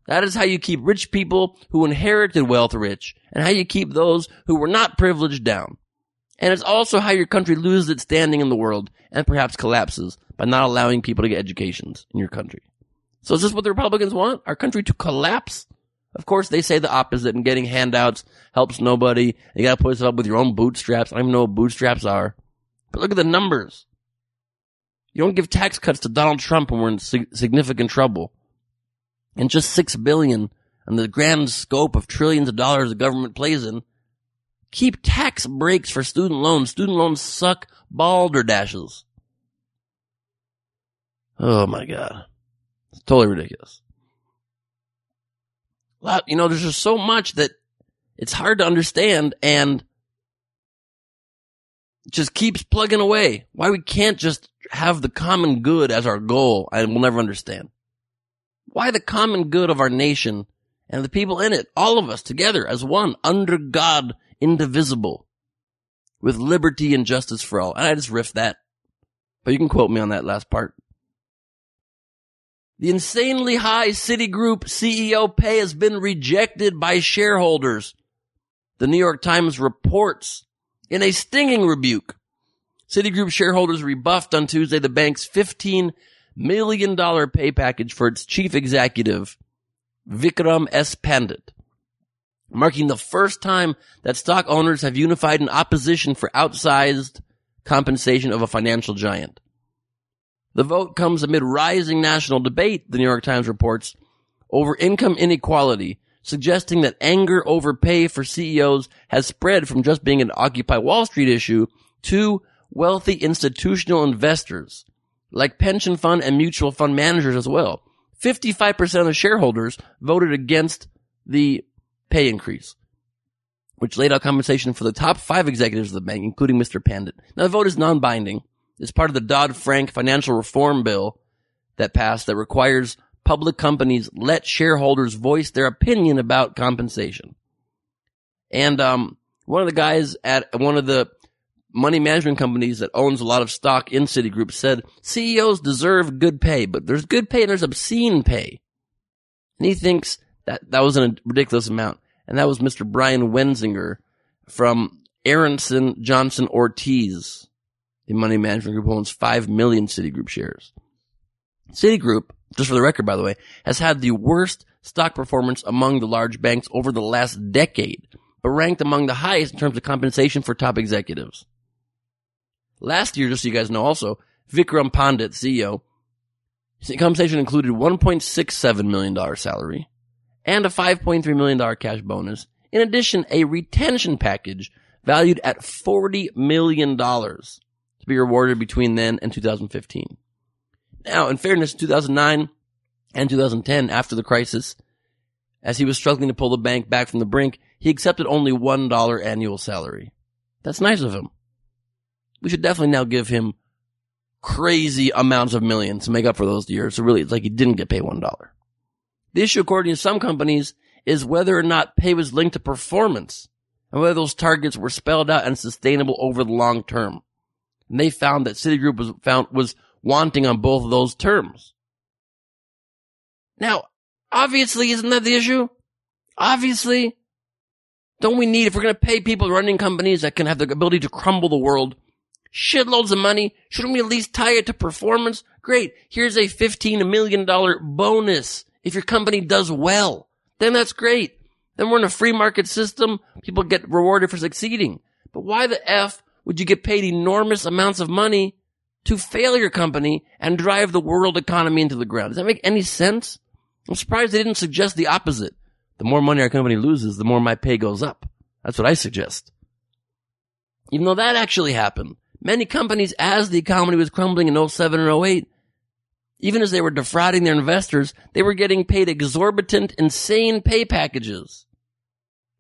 That is how you keep rich people who inherited wealth rich and how you keep those who were not privileged down. And it's also how your country loses its standing in the world and perhaps collapses by not allowing people to get educations in your country. So is this what the Republicans want? Our country to collapse? Of course, they say the opposite and getting handouts helps nobody. You gotta put yourself up with your own bootstraps. I don't even know what bootstraps are. But look at the numbers. You don't give tax cuts to Donald Trump when we're in significant trouble. and just six billion and the grand scope of trillions of dollars the government plays in, keep tax breaks for student loans. Student loans suck balderdashes. Oh my god. It's totally ridiculous. You know, there's just so much that it's hard to understand and just keeps plugging away. Why we can't just have the common good as our goal, I will never understand. Why the common good of our nation and the people in it, all of us together as one, under God, indivisible, with liberty and justice for all. And I just riffed that. But you can quote me on that last part. The insanely high Citigroup CEO pay has been rejected by shareholders. The New York Times reports in a stinging rebuke. Citigroup shareholders rebuffed on Tuesday the bank's $15 million pay package for its chief executive, Vikram S. Pandit, marking the first time that stock owners have unified in opposition for outsized compensation of a financial giant. The vote comes amid rising national debate, the New York Times reports, over income inequality, suggesting that anger over pay for CEOs has spread from just being an Occupy Wall Street issue to wealthy institutional investors, like pension fund and mutual fund managers as well. 55% of the shareholders voted against the pay increase, which laid out compensation for the top five executives of the bank, including Mr. Pandit. Now the vote is non-binding. It's part of the Dodd-Frank financial reform bill that passed that requires public companies let shareholders voice their opinion about compensation. And, um, one of the guys at one of the money management companies that owns a lot of stock in Citigroup said CEOs deserve good pay, but there's good pay and there's obscene pay. And he thinks that that was a ridiculous amount. And that was Mr. Brian Wenzinger from Aronson Johnson Ortiz. The money management group owns 5 million Citigroup shares. Citigroup, just for the record, by the way, has had the worst stock performance among the large banks over the last decade, but ranked among the highest in terms of compensation for top executives. Last year, just so you guys know also, Vikram Pandit, CEO, his compensation included $1.67 million salary and a $5.3 million cash bonus. In addition, a retention package valued at $40 million to be rewarded between then and 2015. Now, in fairness, 2009 and 2010, after the crisis, as he was struggling to pull the bank back from the brink, he accepted only $1 annual salary. That's nice of him we should definitely now give him crazy amounts of millions to make up for those years. So really, it's like he didn't get paid one dollar. The issue, according to some companies, is whether or not pay was linked to performance and whether those targets were spelled out and sustainable over the long term. And they found that Citigroup was found was wanting on both of those terms. Now, obviously, isn't that the issue? Obviously, don't we need, if we're going to pay people running companies that can have the ability to crumble the world, shitloads of money. Shouldn't we at least tie it to performance? Great. Here's a $15 million bonus if your company does well. Then that's great. Then we're in a free market system. People get rewarded for succeeding. But why the F would you get paid enormous amounts of money to fail your company and drive the world economy into the ground? Does that make any sense? I'm surprised they didn't suggest the opposite. The more money our company loses, the more my pay goes up. That's what I suggest. Even though that actually happened. Many companies, as the economy was crumbling in 07 and 08, even as they were defrauding their investors, they were getting paid exorbitant, insane pay packages.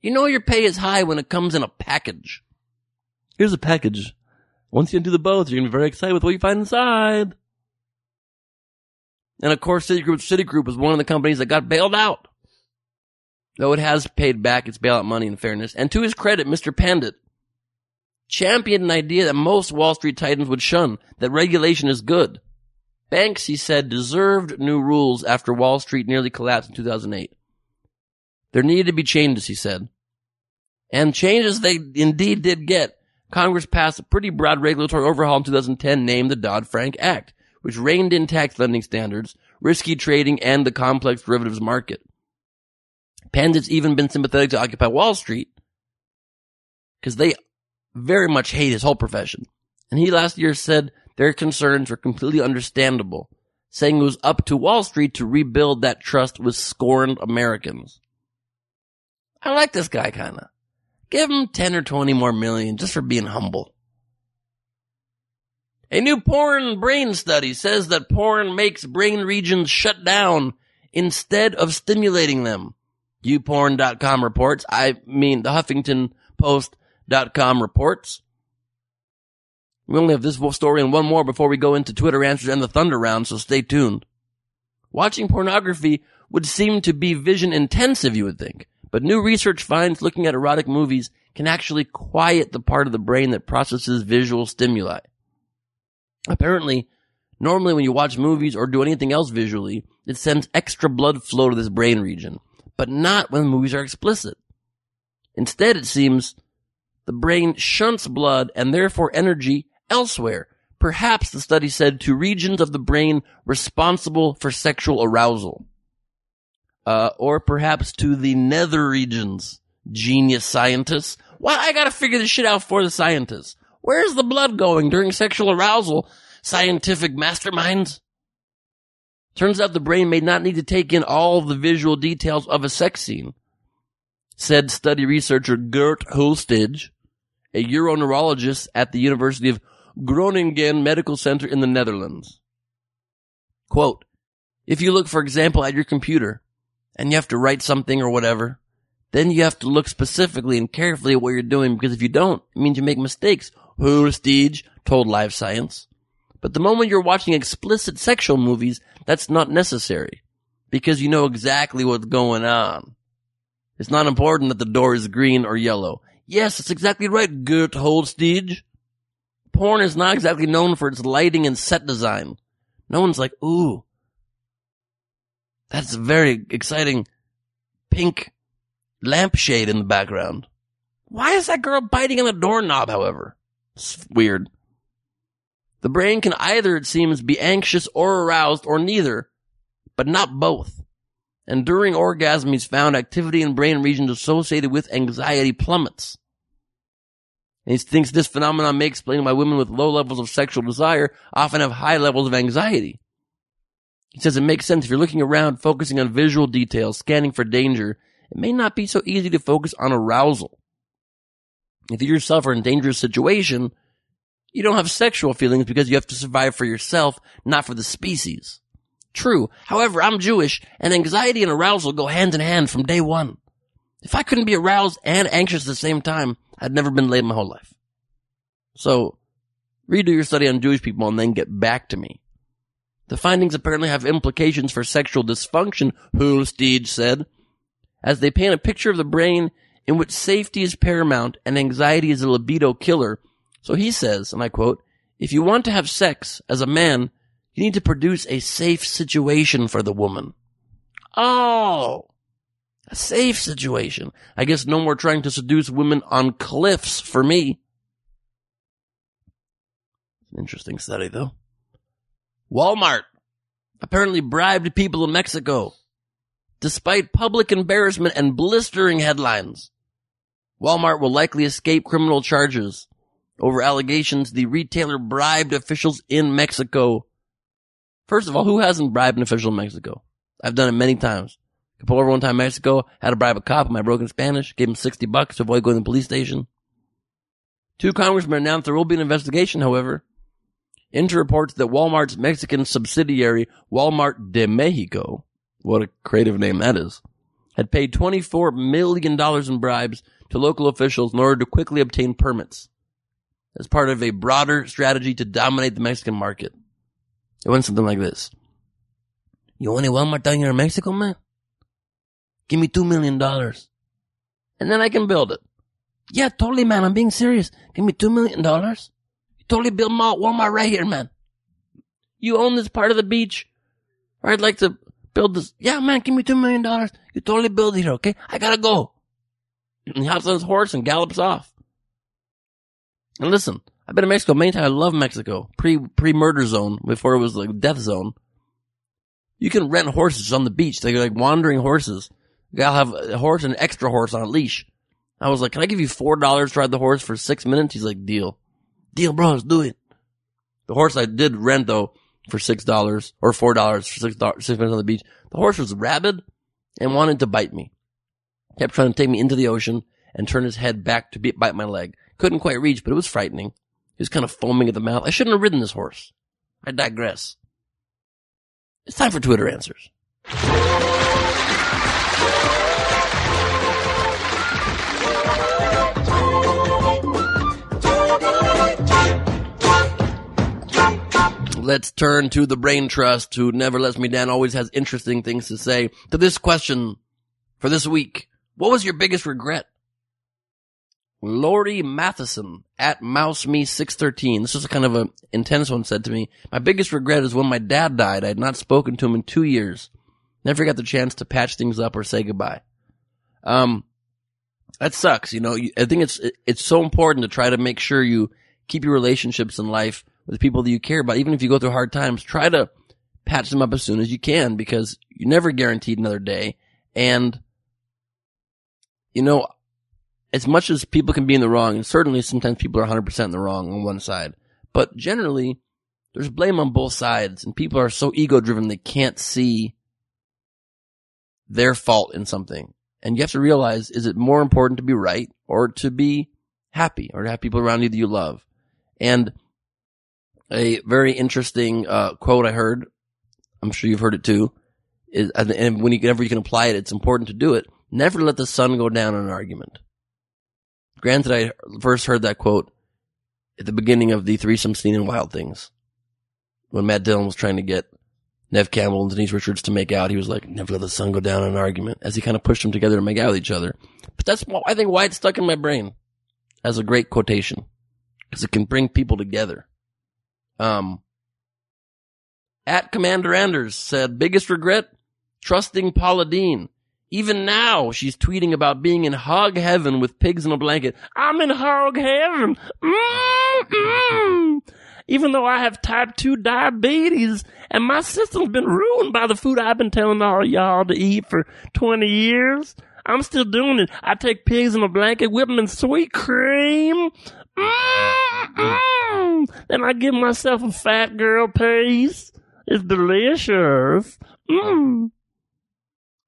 You know your pay is high when it comes in a package. Here's a package. Once you do the both, you're gonna be very excited with what you find inside. And of course, Citigroup, Citigroup was one of the companies that got bailed out. Though it has paid back its bailout money in fairness. And to his credit, Mr. Pandit championed an idea that most Wall Street titans would shun, that regulation is good. Banks, he said, deserved new rules after Wall Street nearly collapsed in 2008. There needed to be changes, he said. And changes they indeed did get. Congress passed a pretty broad regulatory overhaul in 2010 named the Dodd-Frank Act, which reined in tax lending standards, risky trading, and the complex derivatives market. Pandit's even been sympathetic to Occupy Wall Street because they very much hate his whole profession. And he last year said their concerns were completely understandable, saying it was up to Wall Street to rebuild that trust with scorned Americans. I like this guy kinda. Give him 10 or 20 more million just for being humble. A new porn brain study says that porn makes brain regions shut down instead of stimulating them. YouPorn.com reports. I mean, the Huffington Post.com reports. We only have this story and one more before we go into Twitter answers and the Thunder round, so stay tuned. Watching pornography would seem to be vision intensive, you would think. But new research finds looking at erotic movies can actually quiet the part of the brain that processes visual stimuli. Apparently, normally when you watch movies or do anything else visually, it sends extra blood flow to this brain region, but not when movies are explicit. Instead, it seems the brain shunts blood and therefore energy elsewhere. Perhaps the study said to regions of the brain responsible for sexual arousal. Uh, or perhaps to the nether regions. Genius scientists. Why I gotta figure this shit out for the scientists. Where's the blood going during sexual arousal? Scientific masterminds? Turns out the brain may not need to take in all the visual details of a sex scene. Said study researcher Gert Holstege, a uroneurologist at the University of Groningen Medical Center in the Netherlands. Quote, if you look, for example, at your computer and you have to write something or whatever, then you have to look specifically and carefully at what you're doing because if you don't, it means you make mistakes. Holstege told Live Science. But the moment you're watching explicit sexual movies, that's not necessary because you know exactly what's going on. It's not important that the door is green or yellow. Yes, it's exactly right, Gert Holstege. Porn is not exactly known for its lighting and set design. No one's like, ooh, that's a very exciting pink lampshade in the background. Why is that girl biting on the doorknob, however? It's weird. The brain can either, it seems, be anxious or aroused or neither, but not both. And during orgasm, he's found activity in brain regions associated with anxiety plummets. And he thinks this phenomenon may explain why women with low levels of sexual desire often have high levels of anxiety. He says it makes sense if you're looking around, focusing on visual details, scanning for danger, it may not be so easy to focus on arousal. If you yourself are in a dangerous situation, you don't have sexual feelings because you have to survive for yourself, not for the species. True. However, I'm Jewish and anxiety and arousal go hand in hand from day one. If I couldn't be aroused and anxious at the same time, I'd never been laid my whole life. So, redo your study on Jewish people and then get back to me. The findings apparently have implications for sexual dysfunction, Holstege said, as they paint a picture of the brain in which safety is paramount and anxiety is a libido killer. So he says, and I quote, if you want to have sex as a man, you need to produce a safe situation for the woman. Oh, a safe situation. I guess no more trying to seduce women on cliffs for me. Interesting study though. Walmart apparently bribed people in Mexico. Despite public embarrassment and blistering headlines, Walmart will likely escape criminal charges over allegations the retailer bribed officials in Mexico. First of all, who hasn't bribed an official in Mexico? I've done it many times. I pulled over one time in Mexico, had to bribe a cop in my broken Spanish, gave him 60 bucks to avoid going to the police station. Two congressmen announced there will be an investigation, however. Inter reports that Walmart's Mexican subsidiary, Walmart de Mexico, what a creative name that is, had paid $24 million in bribes to local officials in order to quickly obtain permits as part of a broader strategy to dominate the Mexican market. It went something like this. You want a Walmart down here in Mexico, man? Give me $2 million. And then I can build it. Yeah, totally, man. I'm being serious. Give me $2 million. Totally build Walmart right here, man. You own this part of the beach. Or I'd like to build this. Yeah, man, give me $2 million. You totally build it here, okay? I gotta go. And he hops on his horse and gallops off. And listen, I've been to Mexico many times. I love Mexico. Pre, pre-murder zone, before it was like death zone. You can rent horses on the beach. They're like wandering horses. You gotta have a horse and an extra horse on a leash. I was like, can I give you four dollars to ride the horse for six minutes? He's like, deal. Deal, bro, let's do it. The horse I did rent though for six dollars or four dollars for six dollars six minutes on the beach. The horse was rabid and wanted to bite me. Kept trying to take me into the ocean and turn his head back to bite my leg. Couldn't quite reach, but it was frightening. He was kind of foaming at the mouth. I shouldn't have ridden this horse. I digress. It's time for Twitter answers. Let's turn to the brain trust who never lets me down, always has interesting things to say. To this question for this week, what was your biggest regret? Lori Matheson at mouseme613. This is a kind of an intense one said to me. My biggest regret is when my dad died. I had not spoken to him in two years. Never got the chance to patch things up or say goodbye. Um, that sucks. You know, I think it's, it's so important to try to make sure you keep your relationships in life with people that you care about. Even if you go through hard times, try to patch them up as soon as you can because you're never guaranteed another day. And, you know, as much as people can be in the wrong, and certainly sometimes people are 100% in the wrong on one side, but generally there's blame on both sides and people are so ego driven they can't see their fault in something. And you have to realize, is it more important to be right or to be happy or to have people around you that you love? And a very interesting uh, quote I heard. I'm sure you've heard it too. Is and when you, whenever you can apply it, it's important to do it. Never let the sun go down in an argument. Granted, I first heard that quote at the beginning of the threesome scene in Wild Things, when Matt Dillon was trying to get Neve Campbell and Denise Richards to make out. He was like, "Never let the sun go down in an argument," as he kind of pushed them together to make out with each other. But that's I think why it's stuck in my brain as a great quotation because it can bring people together. Um, at Commander Anders said, biggest regret, trusting Paula Deen. Even now, she's tweeting about being in hog heaven with pigs in a blanket. I'm in hog heaven. Mm-mm. Even though I have type 2 diabetes and my system's been ruined by the food I've been telling all y'all to eat for 20 years, I'm still doing it. I take pigs in a blanket, whip them in sweet cream. Then I give myself a fat girl piece. It's delicious. Mm.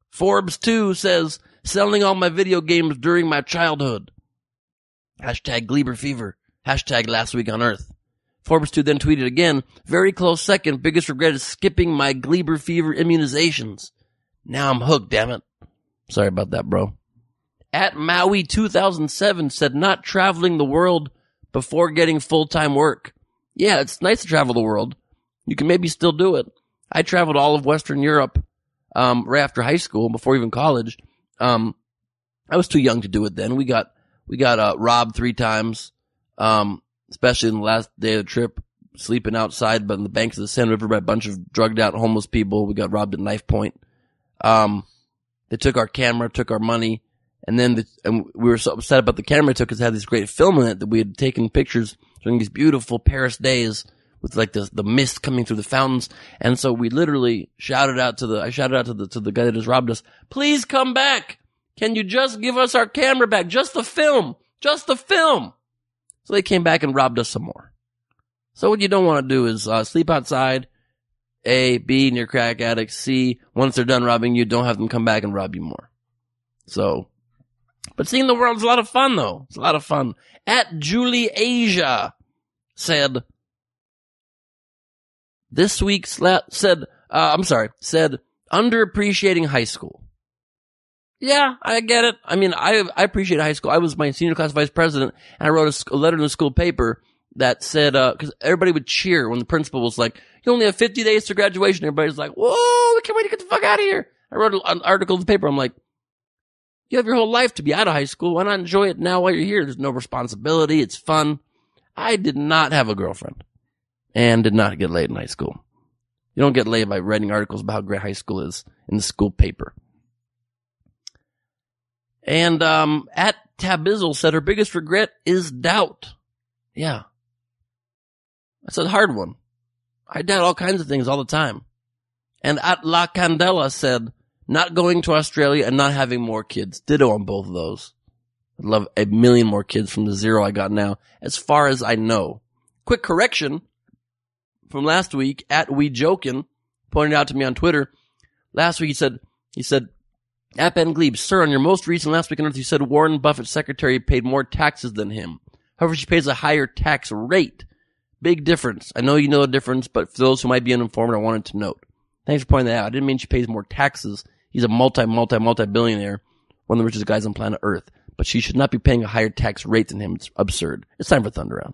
Forbes 2 says, selling all my video games during my childhood. Hashtag Gleber Fever. Hashtag last week on Earth. Forbes 2 then tweeted again, very close second, biggest regret is skipping my Gleber Fever immunizations. Now I'm hooked, damn it. Sorry about that, bro. At Maui 2007 said not traveling the world before getting full-time work. Yeah, it's nice to travel the world. You can maybe still do it. I traveled all of Western Europe, um, right after high school, before even college. Um, I was too young to do it then. We got, we got, uh, robbed three times, um, especially in the last day of the trip, sleeping outside, but in the banks of the Seine River by a bunch of drugged out homeless people. We got robbed at knife point. Um, they took our camera, took our money, and then the, and we were so upset about the camera it took us to have this great film in it that we had taken pictures during these beautiful Paris days with like the the mist coming through the fountains. And so we literally shouted out to the I shouted out to the to the guy that has robbed us, please come back. Can you just give us our camera back? Just the film. Just the film. So they came back and robbed us some more. So what you don't want to do is uh, sleep outside. A, B, near crack addicts. C, once they're done robbing you, don't have them come back and rob you more. So but seeing the world's a lot of fun though. It's a lot of fun. At Julie Asia said, this week's said, uh, I'm sorry, said underappreciating high school. Yeah, I get it. I mean, I, I appreciate high school. I was my senior class vice president and I wrote a, a letter in the school paper that said, uh, cause everybody would cheer when the principal was like, you only have 50 days to graduation. Everybody's like, whoa, I can't wait to get the fuck out of here. I wrote an article in the paper. I'm like, you have your whole life to be out of high school. Why not enjoy it now while you're here? There's no responsibility. It's fun. I did not have a girlfriend and did not get laid in high school. You don't get laid by writing articles about how great high school is in the school paper. And um, at Tabizzle said her biggest regret is doubt. Yeah. That's a hard one. I doubt all kinds of things all the time. And at La Candela said, not going to Australia and not having more kids. Ditto on both of those. I'd love a million more kids from the zero I got now, as far as I know. Quick correction. from last week at We Jokin pointed out to me on Twitter. Last week he said, he said, at Ben Gleib, sir, on your most recent last week on Earth, you said Warren Buffett's secretary paid more taxes than him. However, she pays a higher tax rate. Big difference. I know you know the difference, but for those who might be uninformed, I wanted to note. Thanks for pointing that out. I didn't mean she pays more taxes. He's a multi, multi, multi billionaire, one of the richest guys on planet Earth. But she should not be paying a higher tax rate than him. It's absurd. It's time for Thunder Round.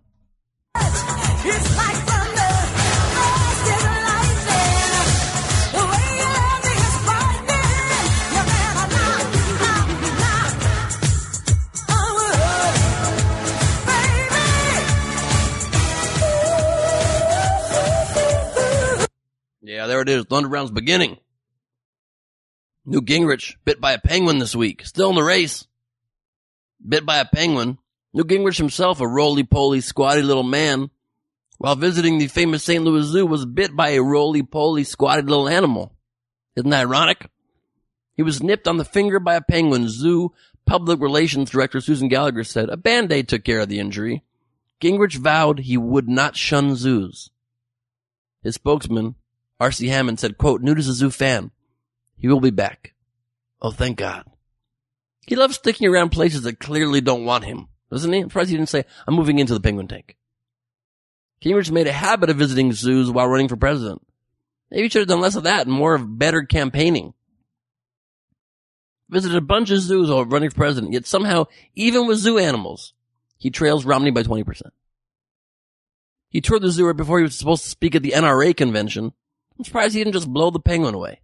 Yeah, there it is. Thunder Round's beginning. Newt Gingrich bit by a penguin this week. Still in the race. Bit by a penguin. Newt Gingrich himself, a roly-poly, squatty little man, while visiting the famous St. Louis Zoo, was bit by a roly-poly, squatty little animal. Isn't that ironic? He was nipped on the finger by a penguin. Zoo Public Relations Director Susan Gallagher said a band-aid took care of the injury. Gingrich vowed he would not shun zoos. His spokesman, R.C. Hammond, said, quote, Newt is a zoo fan. He will be back. Oh, thank God. He loves sticking around places that clearly don't want him, doesn't he? I'm surprised he didn't say, I'm moving into the penguin tank. Gingrich made a habit of visiting zoos while running for president. Maybe he should have done less of that and more of better campaigning. Visited a bunch of zoos while running for president, yet somehow, even with zoo animals, he trails Romney by 20%. He toured the zoo right before he was supposed to speak at the NRA convention. I'm surprised he didn't just blow the penguin away.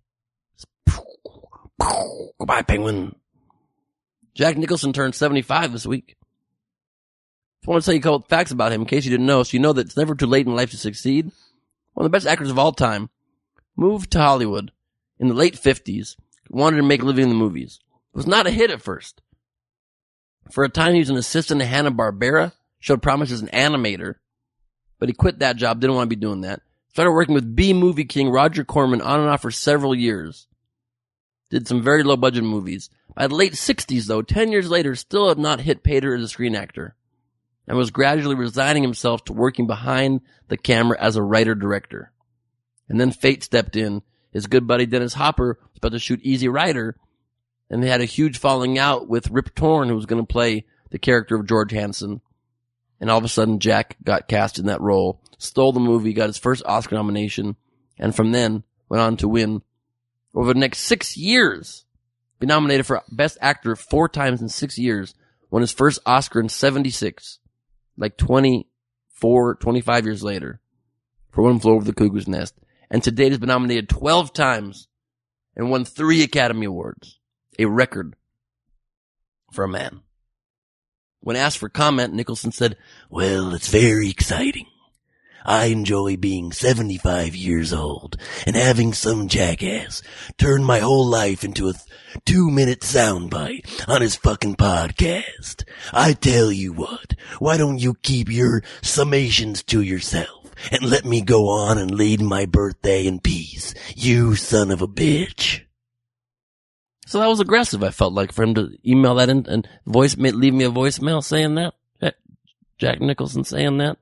Goodbye, penguin. Jack Nicholson turned 75 this week. Just want to tell you a couple facts about him in case you didn't know, so you know that it's never too late in life to succeed. One of the best actors of all time moved to Hollywood in the late 50s, wanted to make a living in the movies. It was not a hit at first. For a time, he was an assistant to Hanna-Barbera, showed promise as an animator, but he quit that job, didn't want to be doing that. Started working with B movie king Roger Corman on and off for several years. Did some very low budget movies. By the late 60s though, 10 years later, still had not hit dirt as a screen actor. And was gradually resigning himself to working behind the camera as a writer director. And then fate stepped in. His good buddy Dennis Hopper was about to shoot Easy Rider. And they had a huge falling out with Rip Torn, who was going to play the character of George Hanson. And all of a sudden, Jack got cast in that role, stole the movie, got his first Oscar nomination, and from then went on to win over the next six years, be nominated for Best Actor four times in six years, won his first Oscar in 76, like 24, 25 years later, for One Flew Over the Cuckoo's Nest. And to date has been nominated 12 times and won three Academy Awards. A record for a man. When asked for comment, Nicholson said, well, it's very exciting. I enjoy being 75 years old and having some jackass turn my whole life into a two minute soundbite on his fucking podcast. I tell you what, why don't you keep your summations to yourself and let me go on and lead my birthday in peace, you son of a bitch. So that was aggressive, I felt like, for him to email that in and voice, leave me a voicemail saying that. Jack Nicholson saying that.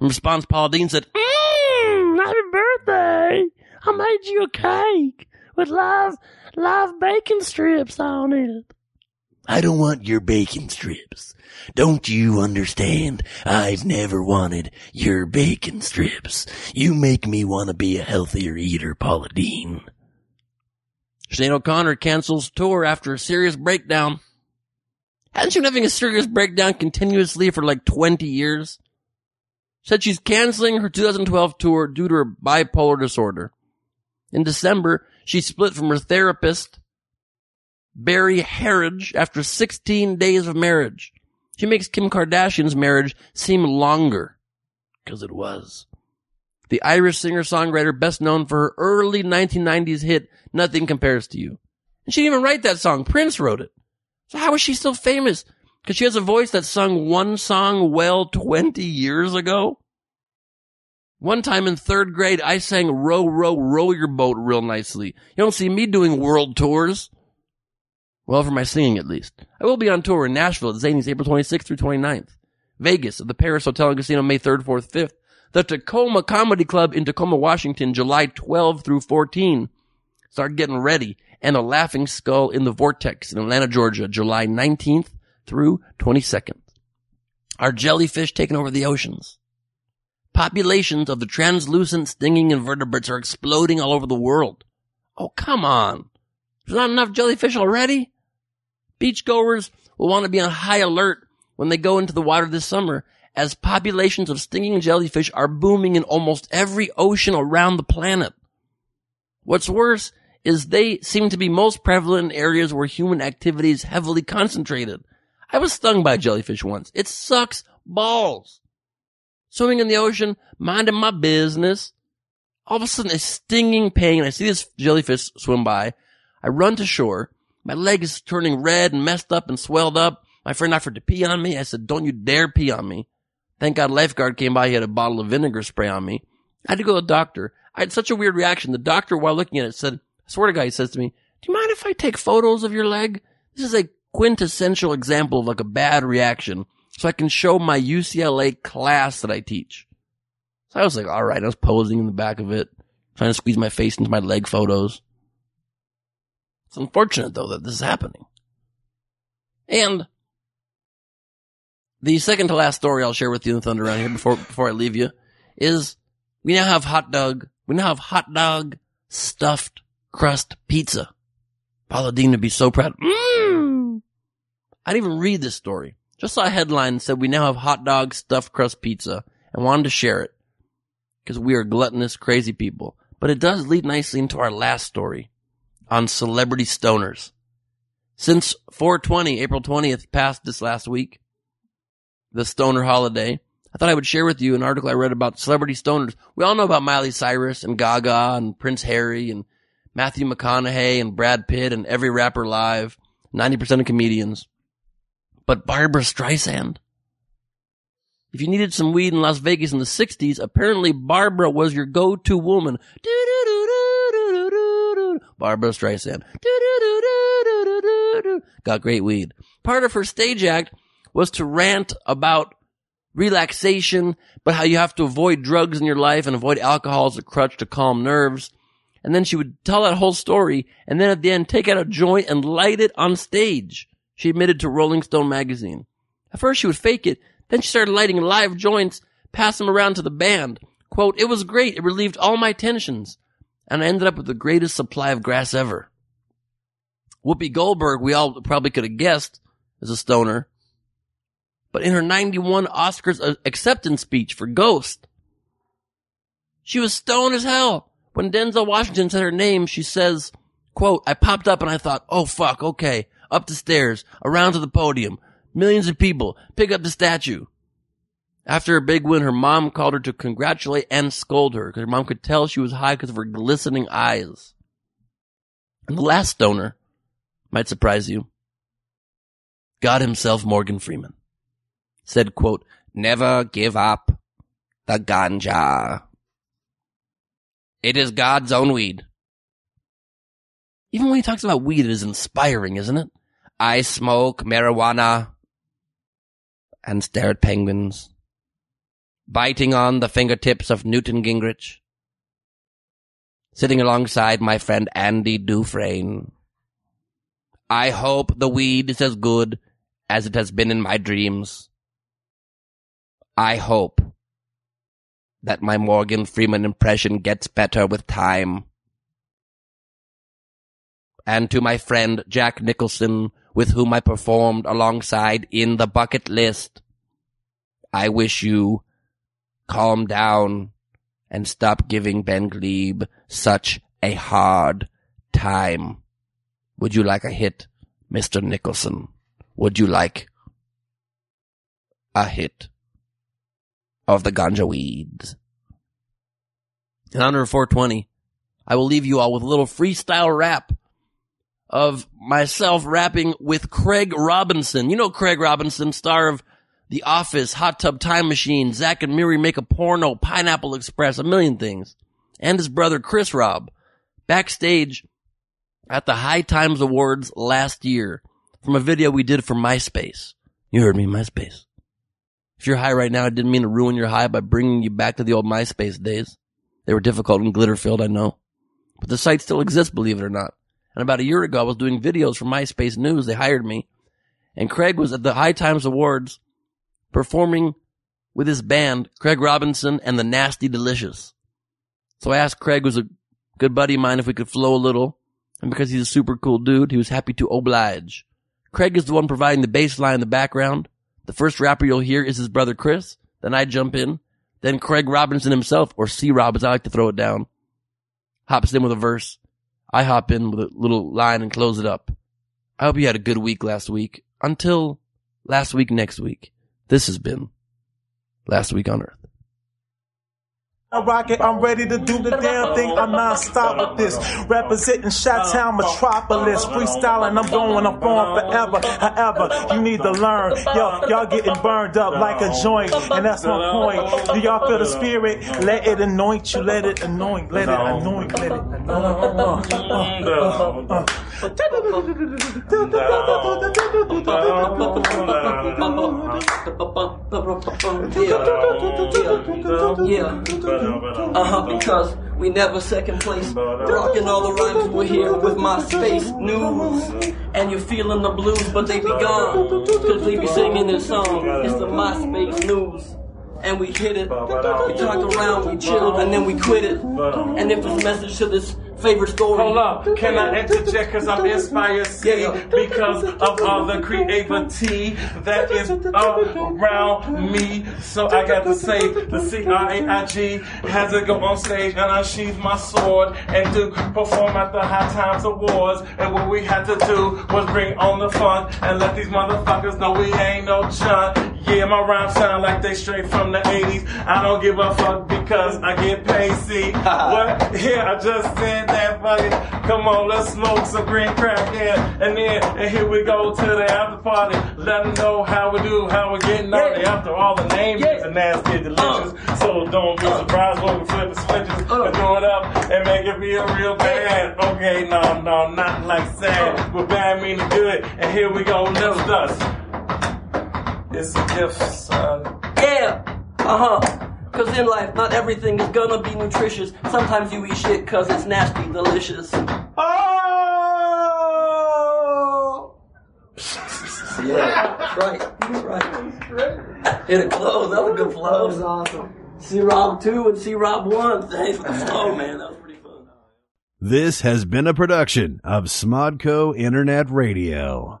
In response, Paula Deen said, Mmm, happy birthday. I made you a cake with live, live bacon strips on it. I don't want your bacon strips. Don't you understand? I've never wanted your bacon strips. You make me want to be a healthier eater, Paula Deen. Sinead O'Connor cancels tour after a serious breakdown. Hasn't she been having a serious breakdown continuously for like 20 years? Said she's canceling her 2012 tour due to her bipolar disorder. In December, she split from her therapist, Barry Herridge, after 16 days of marriage. She makes Kim Kardashian's marriage seem longer. Cause it was. The Irish singer-songwriter best known for her early 1990s hit, Nothing Compares to You. And she didn't even write that song. Prince wrote it. So how is she still famous? Cause she has a voice that sung one song well 20 years ago? One time in third grade, I sang row, row, row your boat real nicely. You don't see me doing world tours. Well, for my singing at least. I will be on tour in Nashville at Zanies April 26th through 29th. Vegas at the Paris Hotel and Casino May 3rd, 4th, 5th. The Tacoma Comedy Club in Tacoma, Washington, July 12 through 14. Start getting ready. And the Laughing Skull in the Vortex in Atlanta, Georgia, July 19th through 22nd. Are jellyfish taking over the oceans? Populations of the translucent stinging invertebrates are exploding all over the world. Oh, come on. There's not enough jellyfish already? Beachgoers will want to be on high alert when they go into the water this summer as populations of stinging jellyfish are booming in almost every ocean around the planet. What's worse is they seem to be most prevalent in areas where human activity is heavily concentrated. I was stung by a jellyfish once. It sucks balls. Swimming in the ocean, minding my business. All of a sudden a stinging pain. I see this jellyfish swim by. I run to shore. My leg is turning red and messed up and swelled up. My friend offered to pee on me. I said, don't you dare pee on me. Thank God lifeguard came by. He had a bottle of vinegar spray on me. I had to go to the doctor. I had such a weird reaction. The doctor, while looking at it, said, I swear to God, he says to me, do you mind if I take photos of your leg? This is a quintessential example of like a bad reaction. So I can show my UCLA class that I teach. So I was like, all right, I was posing in the back of it, trying to squeeze my face into my leg photos. It's unfortunate though that this is happening. And the second to last story I'll share with you in the Thunder around here before, before I leave you is we now have hot dog, we now have hot dog stuffed crust pizza. Paula Deen would be so proud. Mm. I didn't even read this story. Just saw a headline that said we now have hot dog stuffed crust pizza and wanted to share it because we are gluttonous, crazy people. But it does lead nicely into our last story on celebrity stoners. Since 420, April 20th passed this last week, the stoner holiday, I thought I would share with you an article I read about celebrity stoners. We all know about Miley Cyrus and Gaga and Prince Harry and Matthew McConaughey and Brad Pitt and every rapper live, 90% of comedians. But Barbra Streisand? If you needed some weed in Las Vegas in the 60s, apparently Barbra was your go-to woman. Barbra Streisand. Got great weed. Part of her stage act was to rant about relaxation, but how you have to avoid drugs in your life and avoid alcohol as a crutch to calm nerves. And then she would tell that whole story and then at the end take out a joint and light it on stage. She admitted to Rolling Stone magazine. At first she would fake it, then she started lighting live joints, pass them around to the band. Quote, it was great. It relieved all my tensions. And I ended up with the greatest supply of grass ever. Whoopi Goldberg, we all probably could have guessed, is a stoner. But in her 91 Oscars acceptance speech for Ghost, she was stoned as hell. When Denzel Washington said her name, she says, quote, I popped up and I thought, oh fuck, okay, up the stairs, around to the podium, millions of people, pick up the statue. After a big win, her mom called her to congratulate and scold her because her mom could tell she was high because of her glistening eyes. And the last stoner might surprise you. God himself, Morgan Freeman, said, quote, never give up the ganja. It is God's own weed. Even when he talks about weed, it is inspiring, isn't it? I smoke marijuana and stare at penguins, biting on the fingertips of Newton Gingrich, sitting alongside my friend Andy Dufresne. I hope the weed is as good as it has been in my dreams. I hope that my Morgan Freeman impression gets better with time. And to my friend Jack Nicholson, with whom I performed alongside in the bucket list, I wish you calm down and stop giving Ben Gleib such a hard time. Would you like a hit, Mr. Nicholson? Would you like a hit? of the ganja weeds. In honor of 420, I will leave you all with a little freestyle rap of myself rapping with Craig Robinson. You know Craig Robinson, star of The Office, Hot Tub Time Machine, Zack and Miri Make a Porno, Pineapple Express, a million things. And his brother Chris Rob, backstage at the High Times Awards last year from a video we did for MySpace. You heard me, MySpace. If you're high right now, I didn't mean to ruin your high by bringing you back to the old MySpace days. They were difficult and glitter filled, I know. But the site still exists, believe it or not. And about a year ago, I was doing videos for MySpace News. They hired me. And Craig was at the High Times Awards performing with his band, Craig Robinson and the Nasty Delicious. So I asked Craig, who's a good buddy of mine, if we could flow a little. And because he's a super cool dude, he was happy to oblige. Craig is the one providing the bass line in the background. The first rapper you'll hear is his brother Chris. Then I jump in. Then Craig Robinson himself, or C Rob as I like to throw it down, hops in with a verse. I hop in with a little line and close it up. I hope you had a good week last week. Until last week next week. This has been Last Week on Earth. I'm rocking, I'm ready to do the damn thing. I'm non-stop with this. Representing Chi-Town Metropolis. Freestyling, I'm going, I'm on forever. However, you need to learn. Yo, y'all getting burned up like a joint. And that's my point. Do y'all feel the spirit? Let it anoint you. Let it anoint. Let it anoint. Let it anoint. Uh, uh, uh, Yeah. Uh huh, because we never second place. Rocking all the rhymes, we're here with MySpace news. And you're feeling the blues, but they be gone. Cause they be singing this song. It's the MySpace news. And we hit it. We talk around, we chill, and then we quit it. And if it's a message to this favorite story. Hold up, can I interject because I'm inspired, see, because of all the creativity that is around me. So I got to say, the C-R-A-I-G has to go on stage and unsheath my sword and to perform at the High Times Awards. And what we had to do was bring on the fun and let these motherfuckers know we ain't no junk. Yeah, my rhymes sound like they straight from the 80s. I don't give a fuck because I get paid, see. *laughs* what? Yeah, I just said that fucking, come on, let's smoke some green crack, yeah. And then, and here we go to the after party. Let them know how we do, how we're getting on it. After all, the name is a nasty delicious. Uh. So don't be surprised when we flip the switches uh. and throw it up and make it feel real bad. Okay, no, no, not like sad, uh. but bad meaning good. And here we go, lift us. It's a gift, son. Yeah. Uh huh. Cause in life, not everything is gonna be nutritious. Sometimes you eat shit cause it's nasty, delicious. Oh! Yeah, that's right. That's right. Hit a close. That was a good flow. That was awesome. C Rob 2 and C Rob 1. Thanks for the *laughs* flow, man. That was pretty fun. This has been a production of Smodco Internet Radio.